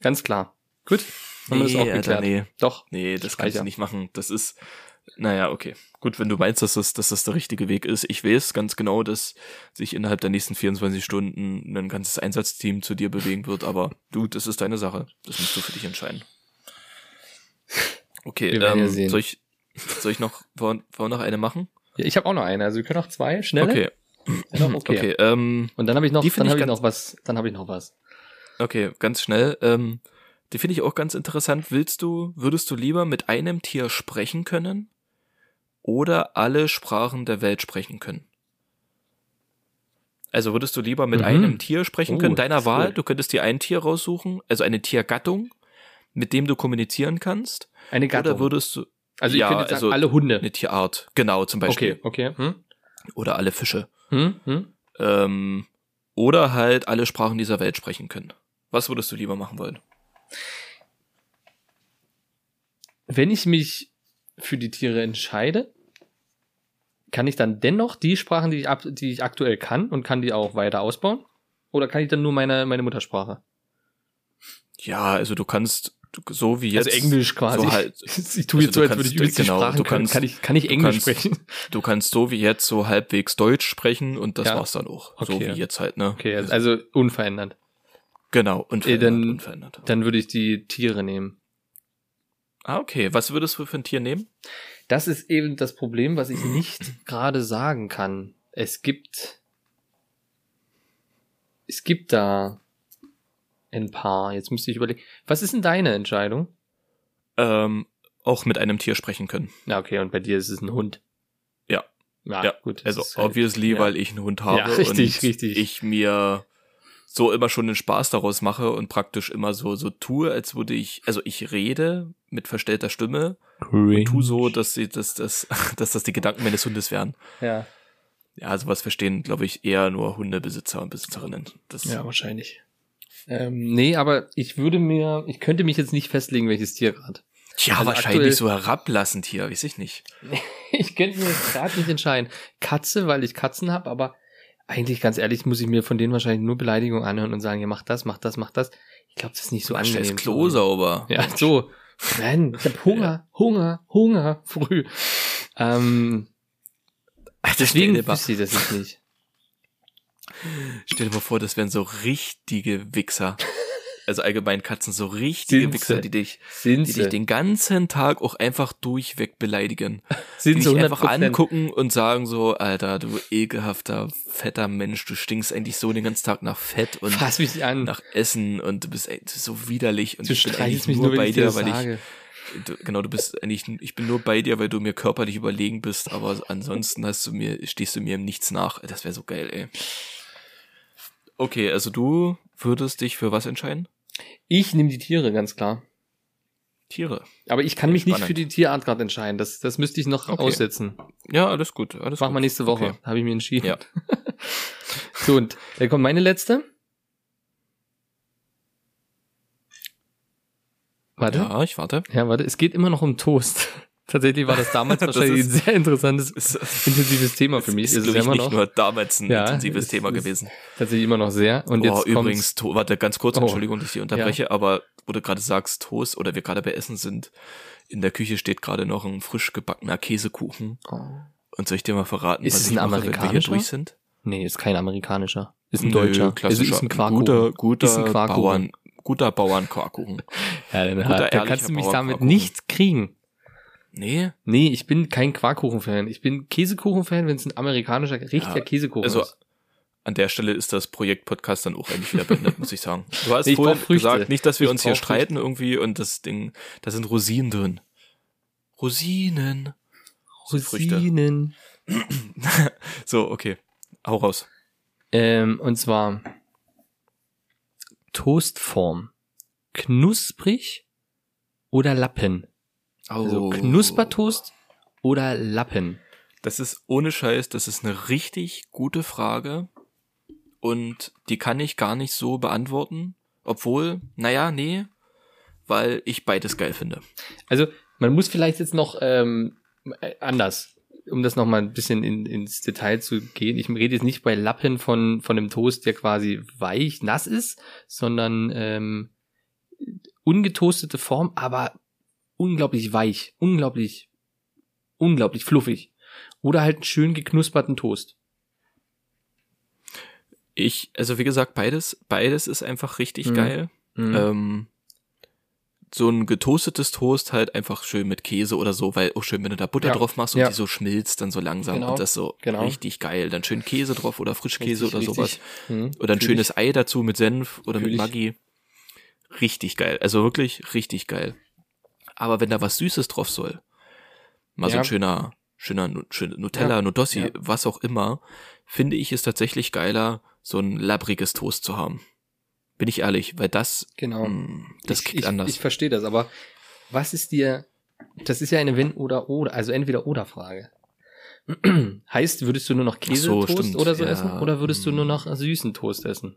Ganz klar. Gut. Haben wir das auch Alter, geklärt. nee. Doch. Nee, das kannst Speicher. du nicht machen. Das ist, naja, okay. Gut, wenn du meinst, dass das, dass das der richtige Weg ist. Ich weiß ganz genau, dass sich innerhalb der nächsten 24 Stunden ein ganzes Einsatzteam zu dir bewegen wird, aber du, das ist deine Sache. Das musst du für dich entscheiden. Okay, ja ähm, sehen. soll ich, soll ich noch, wollen, wollen wir noch eine machen? Ja, ich habe auch noch eine. Also wir können auch zwei schnelle. Okay, Ja, noch okay. okay, ähm, Und dann habe ich noch, dann ich habe ich noch was. Dann habe ich noch was. Okay, ganz schnell. Ähm, die finde ich auch ganz interessant. Willst du, würdest du lieber mit einem Tier sprechen können oder alle Sprachen der Welt sprechen können? Also würdest du lieber mit Mhm. einem Tier sprechen Oh, können, deiner Wahl? gut. Du könntest dir ein Tier raussuchen, also eine Tiergattung, mit dem du kommunizieren kannst. Eine Gattung. Oder würdest du also ich ja, könnte jetzt sagen, also alle Hunde. eine Tierart, genau, zum Beispiel. Okay, okay. Hm? Oder alle Fische. Hm? Hm? Ähm, oder halt alle Sprachen dieser Welt sprechen können. Was würdest du lieber machen wollen? Wenn ich mich für die Tiere entscheide, kann ich dann dennoch die Sprachen, die ich, ab, die ich aktuell kann und kann die auch weiter ausbauen? Oder kann ich dann nur meine, meine Muttersprache? Ja, also du kannst so wie jetzt. also Englisch quasi. So halt, ich tue jetzt also so, als würde ich genau, Sprachen du können. kannst- kann ich, kann ich Englisch kannst- sprechen? du kannst so wie jetzt so halbwegs Deutsch sprechen und das Ja. war's dann auch. So Okay. wie jetzt halt, ne? Okay, also, also unverändert. Genau, unverändert, dann- unverändert. Dann würde ich die Tiere nehmen. Ah, okay. Was würdest du für ein Tier nehmen? Das ist eben das Problem, was ich nicht gerade sagen kann. Es gibt, es gibt da ein paar. Jetzt müsste ich überlegen. Was ist denn deine Entscheidung? Ähm, auch mit einem Tier sprechen können. Na, okay, und bei dir ist es ein Hund. Ja. Ja, Ja, gut. Also ist halt- obviously, ja. weil ich einen Hund habe Ja, richtig, und richtig. ich mir so immer schon den Spaß daraus mache und praktisch immer so so tue, als würde ich, also ich rede mit verstellter Stimme und tu so, dass sie, dass das, dass das die Gedanken meines Hundes wären. Ja, Ja, sowas verstehen, glaube ich, eher nur Hundebesitzer und Besitzerinnen. Das, ja, wahrscheinlich. Ähm, nee, aber ich würde mir, ich könnte mich jetzt nicht festlegen, welches Tier gerade. Tja, Also wahrscheinlich so herablassend hier, weiß ich nicht. Ich könnte mir gerade nicht entscheiden. Katze, weil ich Katzen habe, aber eigentlich ganz ehrlich muss ich mir von denen wahrscheinlich nur Beleidigungen anhören und sagen, ja, mach das, mach das, mach das. Ich glaube, das ist nicht so Mach angenehm. scheiß Klo sauber. Ja, so. Nein, ich habe Hunger, Hunger, Hunger, früh. Ähm, deswegen dir mal, wüsste ich das jetzt nicht. stell dir mal vor, das wären so richtige Wichser. Also allgemein Katzen, so richtige Sind Wichser, die dich, Sind die dich den ganzen Tag auch einfach durchweg beleidigen. Die sind dich so einfach 100%. angucken und sagen so, Alter, du ekelhafter, fetter Mensch, du stinkst eigentlich so den ganzen Tag nach Fett und Fass mich an. nach Essen und du bist ey, du bist so widerlich und du ich bin eigentlich mich nur nur, bei dir weil ich. Du, genau, du bist eigentlich, ich bin nur bei dir, weil du mir körperlich überlegen bist, aber ansonsten hast du mir, stehst du mir im Nichts nach. Das wäre so geil, ey. Okay, also du würdest dich für was entscheiden? Ich nehme die Tiere, ganz klar. Tiere. Aber ich kann mich nicht Spannend. für die Tierart gerade entscheiden. Das, das müsste ich noch Okay. aussetzen. Ja, alles gut. Alles Machen wir nächste Woche. Okay. Habe ich mir entschieden. Ja. so, und dann kommt meine letzte. Warte. Ja. Ja, ich warte. warte. Es geht immer noch um Toast. Tatsächlich war das damals Das wahrscheinlich ist- ein sehr interessantes, Ist, intensives Thema für mich. ist, Ist, es immer nicht noch. nur damals ein Ja, intensives es Thema ist- gewesen. Tatsächlich immer noch sehr. Und jetzt oh, kommt's- übrigens, to warte, ganz kurz, Oh. Entschuldigung, dass ich dich unterbreche, aber wo du gerade sagst, Toast oder wir gerade bei Essen sind, in der Küche steht gerade noch ein frisch gebackener Käsekuchen. Oh. Und soll ich dir mal verraten, Ist was es ich ein mache, wenn wir hier durch sind? Nee, ist kein amerikanischer. Ist ein Nö, deutscher. klassischer, ist ein Quarkkuchen. guter, guter Ist ein Quarkkuchen. Bauern, guter Bauernquarkkuchen. Ja, dann, guter, da kannst du mich damit nicht kriegen. Nee, Nee, ich bin kein Quarkkuchen-Fan. Ich bin Käsekuchen-Fan, wenn es ein amerikanischer, richtiger Ja, Käsekuchen also ist. an der Stelle ist das Projekt Podcast dann auch endlich wieder beendet, muss ich sagen. Du hast ich vorhin Früchte. gesagt, nicht, dass wir Ich uns hier brauch streiten irgendwie und das Ding, da sind Rosinen drin. Rosinen. Früchte. Rosinen. So, okay. Hau raus. Ähm, und zwar Toastform. Knusprig oder Lappen? Also Oh. Knuspertoast oder Lappen? Das ist ohne Scheiß, das ist eine richtig gute Frage. Und die kann ich gar nicht so beantworten. Obwohl, naja, nee, weil ich beides geil finde. Also man muss vielleicht jetzt noch ähm, äh, anders, um das noch mal ein bisschen in, ins Detail zu gehen. Ich rede jetzt nicht bei Lappen von von einem Toast, der quasi weich nass ist, sondern ähm, ungetoastete Form, aber unglaublich weich, unglaublich, unglaublich fluffig. Oder halt einen schön geknusperten Toast. Ich, also wie gesagt, beides, beides ist einfach richtig Mhm. geil. Mhm. Ähm, so ein getoastetes Toast halt einfach schön mit Käse oder so, weil auch schön, wenn du da Butter Ja. drauf machst und Ja. die so schmilzt dann so langsam Genau. und das so Genau. richtig geil. Dann schön Käse drauf oder Frischkäse Richtig, oder sowas. Mhm. Oder ein Fühl schönes Ei dazu mit Senf oder Fühl mit ich. Maggi. Richtig geil. Also wirklich richtig geil. Aber wenn da was Süßes drauf soll, mal so Ja. ein schöner, schöner Nu- schön Nutella, Ja. Nudossi, Ja. was auch immer, finde ich es tatsächlich geiler, so ein labbriges Toast zu haben. Bin ich ehrlich, weil das, Genau. mh, das ich, kickt ich, anders. Ich verstehe das, aber was ist dir, das ist ja eine Wenn- oder oder, also entweder oder Frage. heißt, würdest du nur noch so, Käsetoast stimmt, oder so ja. essen oder würdest du nur noch süßen Toast essen?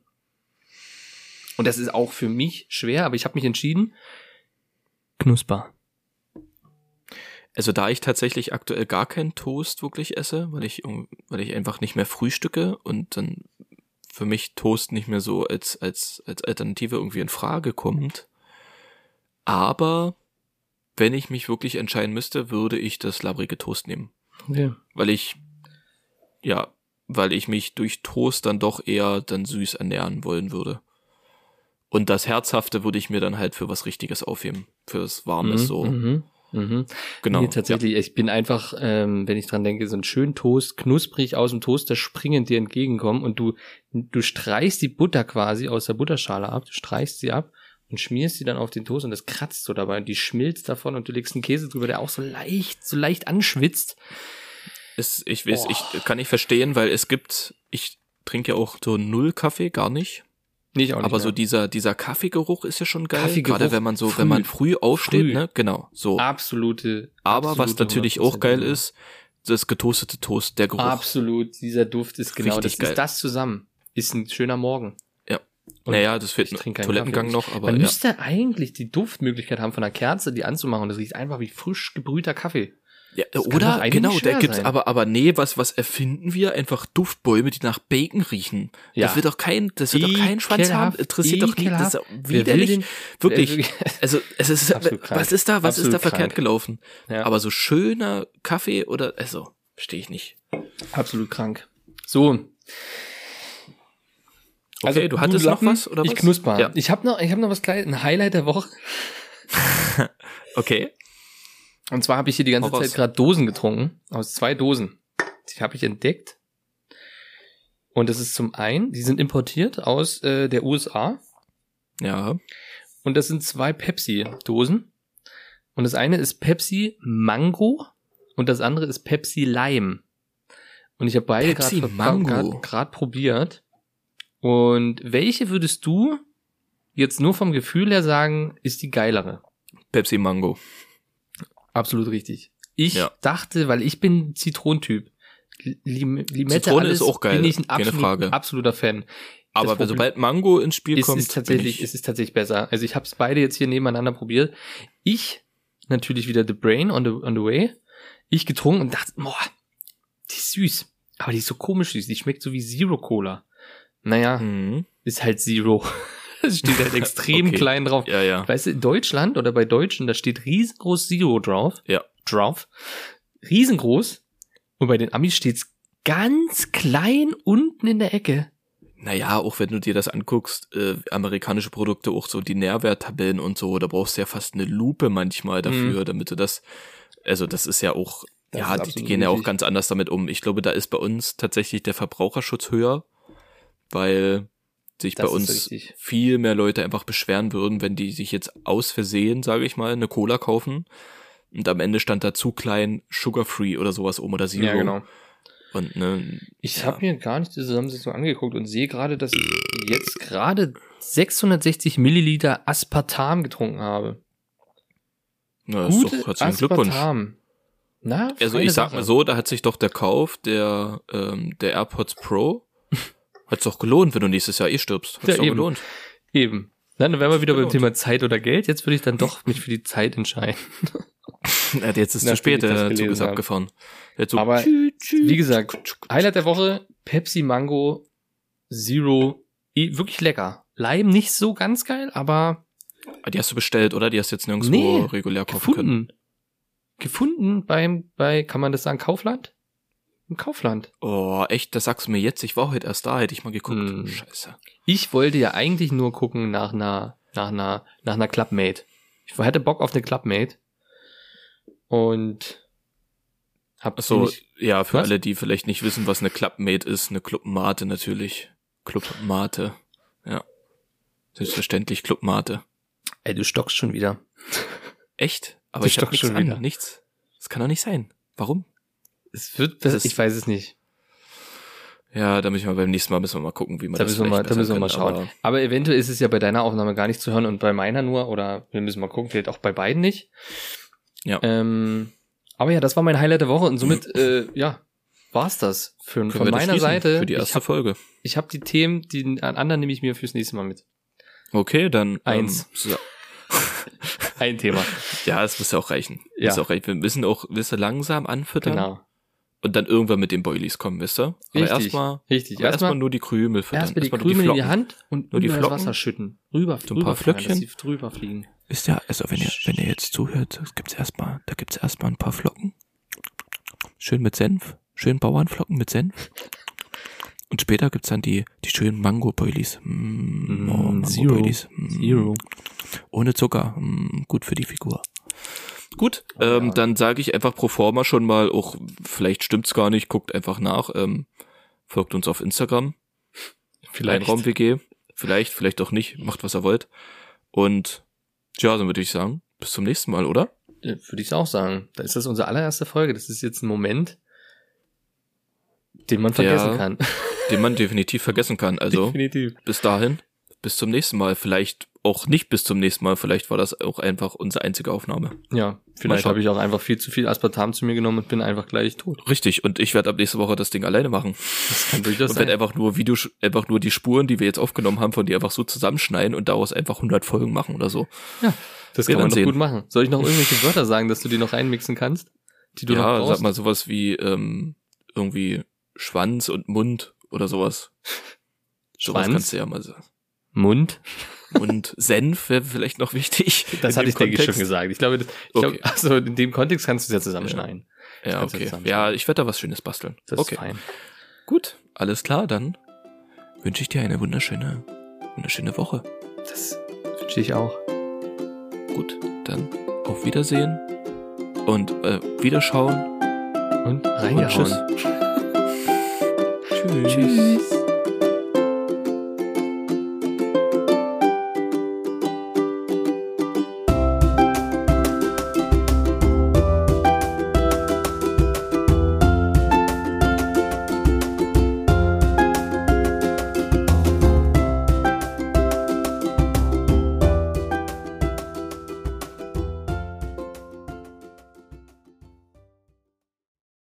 Und das ist auch für mich schwer, aber ich habe mich entschieden. Knusper. Also da ich tatsächlich aktuell gar keinen Toast wirklich esse, weil ich, weil ich einfach nicht mehr frühstücke und dann für mich Toast nicht mehr so als, als, als Alternative irgendwie in Frage kommt. Aber wenn ich mich wirklich entscheiden müsste, würde ich das labrige Toast nehmen. Okay. Weil ich, ja, weil ich mich durch Toast dann doch eher dann süß ernähren wollen würde. Und das Herzhafte würde ich mir dann halt für was Richtiges aufheben. Fürs Warmes Mhm, so. Mhm. Mhm. Genau. Nee, tatsächlich, ich bin einfach, ähm, wenn ich dran denke, so ein schön Toast, knusprig aus dem Toaster springend dir entgegenkommen und du, du streichst die Butter quasi aus der Butterschale ab, du streichst sie ab und schmierst sie dann auf den Toast und das kratzt so dabei und die schmilzt davon und du legst einen Käse drüber, der auch so leicht, so leicht anschwitzt. Ist, ich weiß, Oh. ich kann nicht verstehen, weil es gibt, ich trinke ja auch so null Kaffee, gar nicht. Nee, ich auch nicht. aber so ja. dieser, dieser Kaffeegeruch ist ja schon geil. Kaffeegeruch Gerade wenn man so, früh. wenn man früh aufsteht, Früh. ne? Genau, so. absolute. aber was absolute natürlich auch geil 100%. ist, das getoastete Toast, der Geruch. Absolut, dieser Duft ist genau, Richtig das geil. ist das zusammen. Ist ein schöner Morgen. Ja. Und naja, das fehlt ich ein Toilettengang Kaffee. noch, aber Man ja. müsste eigentlich die Duftmöglichkeit haben von einer Kerze, die anzumachen. Und das riecht einfach wie frisch gebrühter Kaffee. Ja das oder, genau, nicht da gibt's sein. aber, aber nee, was, was erfinden wir? Einfach Duftbäume, die nach Bacon riechen. Ja. Das wird doch kein, das wird doch kein Schwanz haben, interessiert doch nie, das ist widerlich. den- Wirklich. Also, es ist, was ist da, was ist Absolut da verkehrt krank. gelaufen? Ja. Aber so schöner Kaffee oder, also, verstehe ich nicht. Absolut krank. So. Okay, du hattest noch Lappen, was, oder Ich was? knusper. Ja. Ich habe noch, ich habe noch was kleines, ein Highlight der Woche. Okay. Und zwar habe ich hier die ganze Hau. Zeit gerade Dosen getrunken. Aus zwei Dosen. Die habe ich entdeckt. Und das ist zum einen, die sind importiert aus äh, der USA. Ja. Und das sind zwei Pepsi-Dosen. Und das eine ist Pepsi Mango und das andere ist Pepsi Lime. Und ich habe beide gerade probiert. Und welche würdest du jetzt nur vom Gefühl her sagen, ist die geilere? Pepsi Mango. Absolut richtig. Ich Ja. dachte, weil ich bin Zitronentyp. Lim Limette Zitrone alles ist auch geil, bin ich ein absolut, Frage. absoluter Fan. Aber Problem- sobald Mango ins Spiel Es kommt, ist tatsächlich, es ich, ist tatsächlich besser. Also ich habe es beide jetzt hier nebeneinander probiert. Ich natürlich wieder The Brain on the, on the Way. Ich getrunken und dachte, boah, die ist süß. Aber die ist so komisch süß. Die schmeckt so wie Zero Cola. Naja, Mhm. ist halt Zero. Es steht halt extrem Okay. klein drauf. Ja, ja. Weißt du, in Deutschland oder bei Deutschen, da steht riesengroß Zero drauf. Ja. Drauf. Riesengroß. Und bei den Amis steht's ganz klein unten in der Ecke. Naja, auch wenn du dir das anguckst, äh, amerikanische Produkte, auch so die Nährwerttabellen und so, da brauchst du ja fast eine Lupe manchmal dafür, damit du das, also das ist ja auch, Mhm. Das ja, die, die gehen ja auch ganz anders damit um. Ich glaube, da ist bei uns tatsächlich der Verbraucherschutz höher, weil sich Das bei uns viel mehr Leute einfach beschweren würden, wenn die sich jetzt aus Versehen, sage ich mal, eine Cola kaufen und am Ende stand da zu klein Sugar Free oder sowas oben oder Zero. Ja, genau. Und ne, Ich ja. habe mir gar nicht die Zusammensetzung angeguckt und sehe gerade, dass ich jetzt gerade 660 Milliliter Aspartam getrunken habe. na, ist doch herzlichen Glückwunsch. Aspartam. Na, Also ich sag mal so, da hat sich doch der Kauf der, ähm, der AirPods Pro hat's doch gelohnt, wenn du nächstes Jahr eh stirbst. Hat's Ja, doch eben. gelohnt. Eben. Dann wären wir wieder beim. Thema Zeit oder Geld. Jetzt würde ich dann doch mich für die Zeit entscheiden. Jetzt ist zu Nachdem spät, der Zug ist abgefahren. Aber tschü, tschü, Wie gesagt, Highlight der Woche, Pepsi Mango Zero. Eh, Wirklich lecker. Lime nicht so ganz geil, aber Ah, Die hast du bestellt, oder? Die hast du jetzt nirgendwo Nee, regulär kaufen können. Gefunden. Gefunden beim, bei, kann man das sagen, Kaufland? Im Kaufland. Oh, echt, das sagst du mir jetzt. Ich war heute erst da, hätte ich mal geguckt. Hm. Scheiße. Ich wollte ja eigentlich nur gucken nach einer, nach einer, nach einer Clubmate. Ich hätte Bock auf eine Clubmate. Und hab ziemlich- ja, für Was? alle, die vielleicht nicht wissen, was eine Clubmate ist, eine Clubmate natürlich. Clubmate. Ja. Selbstverständlich Clubmate. ey, du stockst schon wieder. Echt? Aber Du ich stockst schon an, wieder. nichts. Das kann doch nicht sein. Warum? Es wird, Das ich weiß es nicht. Ja, da müssen wir beim nächsten Mal müssen wir mal gucken, wie man Da das müssen wir mal, da müssen wir mal schauen. können, Aber eventuell ist es ja bei deiner Aufnahme gar nicht zu hören und bei meiner nur, oder wir müssen mal gucken, vielleicht auch bei beiden nicht. Ja. Ähm, aber ja, das war mein Highlight der Woche und somit, äh, ja, war's das für, Können von wir meiner Seite. Für die ich erste habe Folge. ich hab die Themen, die anderen nehme ich mir fürs nächste Mal mit. Okay, dann. Eins. Ähm, so. Ein Thema. Ja, es muss ja auch reichen. Ja. Muss auch reichen. Wir müssen auch, wirst du langsam anfüttern. Genau. Und dann irgendwann mit den Boilies kommen, wisst ihr? Aber Richtig. erstmal, Richtig. erstmal Erstmal nur die Krümel füttern. erstmal die Erstmal Krümel in die Flocken. Hand und Nur die Flocken. Wasser schütten. Rüber, So ein paar dass Flöckchen. drüber fliegen. Ist ja, also wenn ihr, wenn ihr jetzt zuhört, gibt's erstmal, da gibt's erstmal ein paar Flocken. Schön mit Senf. Schön Bauernflocken mit Senf. Und später gibt's dann die, die schönen Mango-Boilies. Mm, oh, Mm, Zero. Mango-Boilies. Mm, Zero. Ohne Zucker. Mm, gut für die Figur. Gut, Oh, ähm, ja. dann sage ich einfach pro forma schon mal, auch vielleicht stimmt's gar nicht, guckt einfach nach, ähm, folgt uns auf Instagram, Raum WG, vielleicht, vielleicht auch nicht, macht was ihr wollt. Und ja, dann würde ich sagen, bis zum nächsten Mal, oder? Ja, Würde ich auch sagen. Da ist das unsere allererste Folge. Das ist jetzt ein Moment, den man vergessen Ja. kann. Den man definitiv vergessen kann. Also Definitiv. bis dahin, bis zum nächsten Mal. Vielleicht auch nicht bis zum nächsten Mal, vielleicht war das auch einfach unsere einzige Aufnahme. Ja, vielleicht habe ich auch einfach viel zu viel Aspartam zu mir genommen und bin einfach gleich tot. Richtig, und ich werde ab nächste Woche das Ding alleine machen. Das kann durchaus Und sein. werde einfach nur Video, einfach nur die Spuren, die wir jetzt aufgenommen haben, von dir einfach so zusammenschneiden und daraus einfach 100 Folgen machen oder so. Das wir kann man sehen. gut machen. Soll ich noch irgendwelche Wörter sagen, dass du die noch reinmixen kannst? Die du noch ja, brauchst? sag mal sowas wie ähm, irgendwie Schwanz und Mund oder sowas. Sowas Schwanz? kannst du ja mal sagen. Mund? Und Senf wäre vielleicht noch wichtig. Das hatte ich, denke ich, Kontext. schon gesagt. Ich glaube, das, ich Okay. glaube, also in dem Kontext kannst du es ja zusammenschneiden. Ja, du okay. Ja, ich werde da was Schönes basteln. Das okay. ist fein. Gut, alles klar, dann wünsche ich dir eine wunderschöne, wunderschöne Woche. Das wünsche ich auch. Gut, dann auf Wiedersehen und äh, Wiederschauen Und und reingehauen. tschüss. tschüss. Tschüss.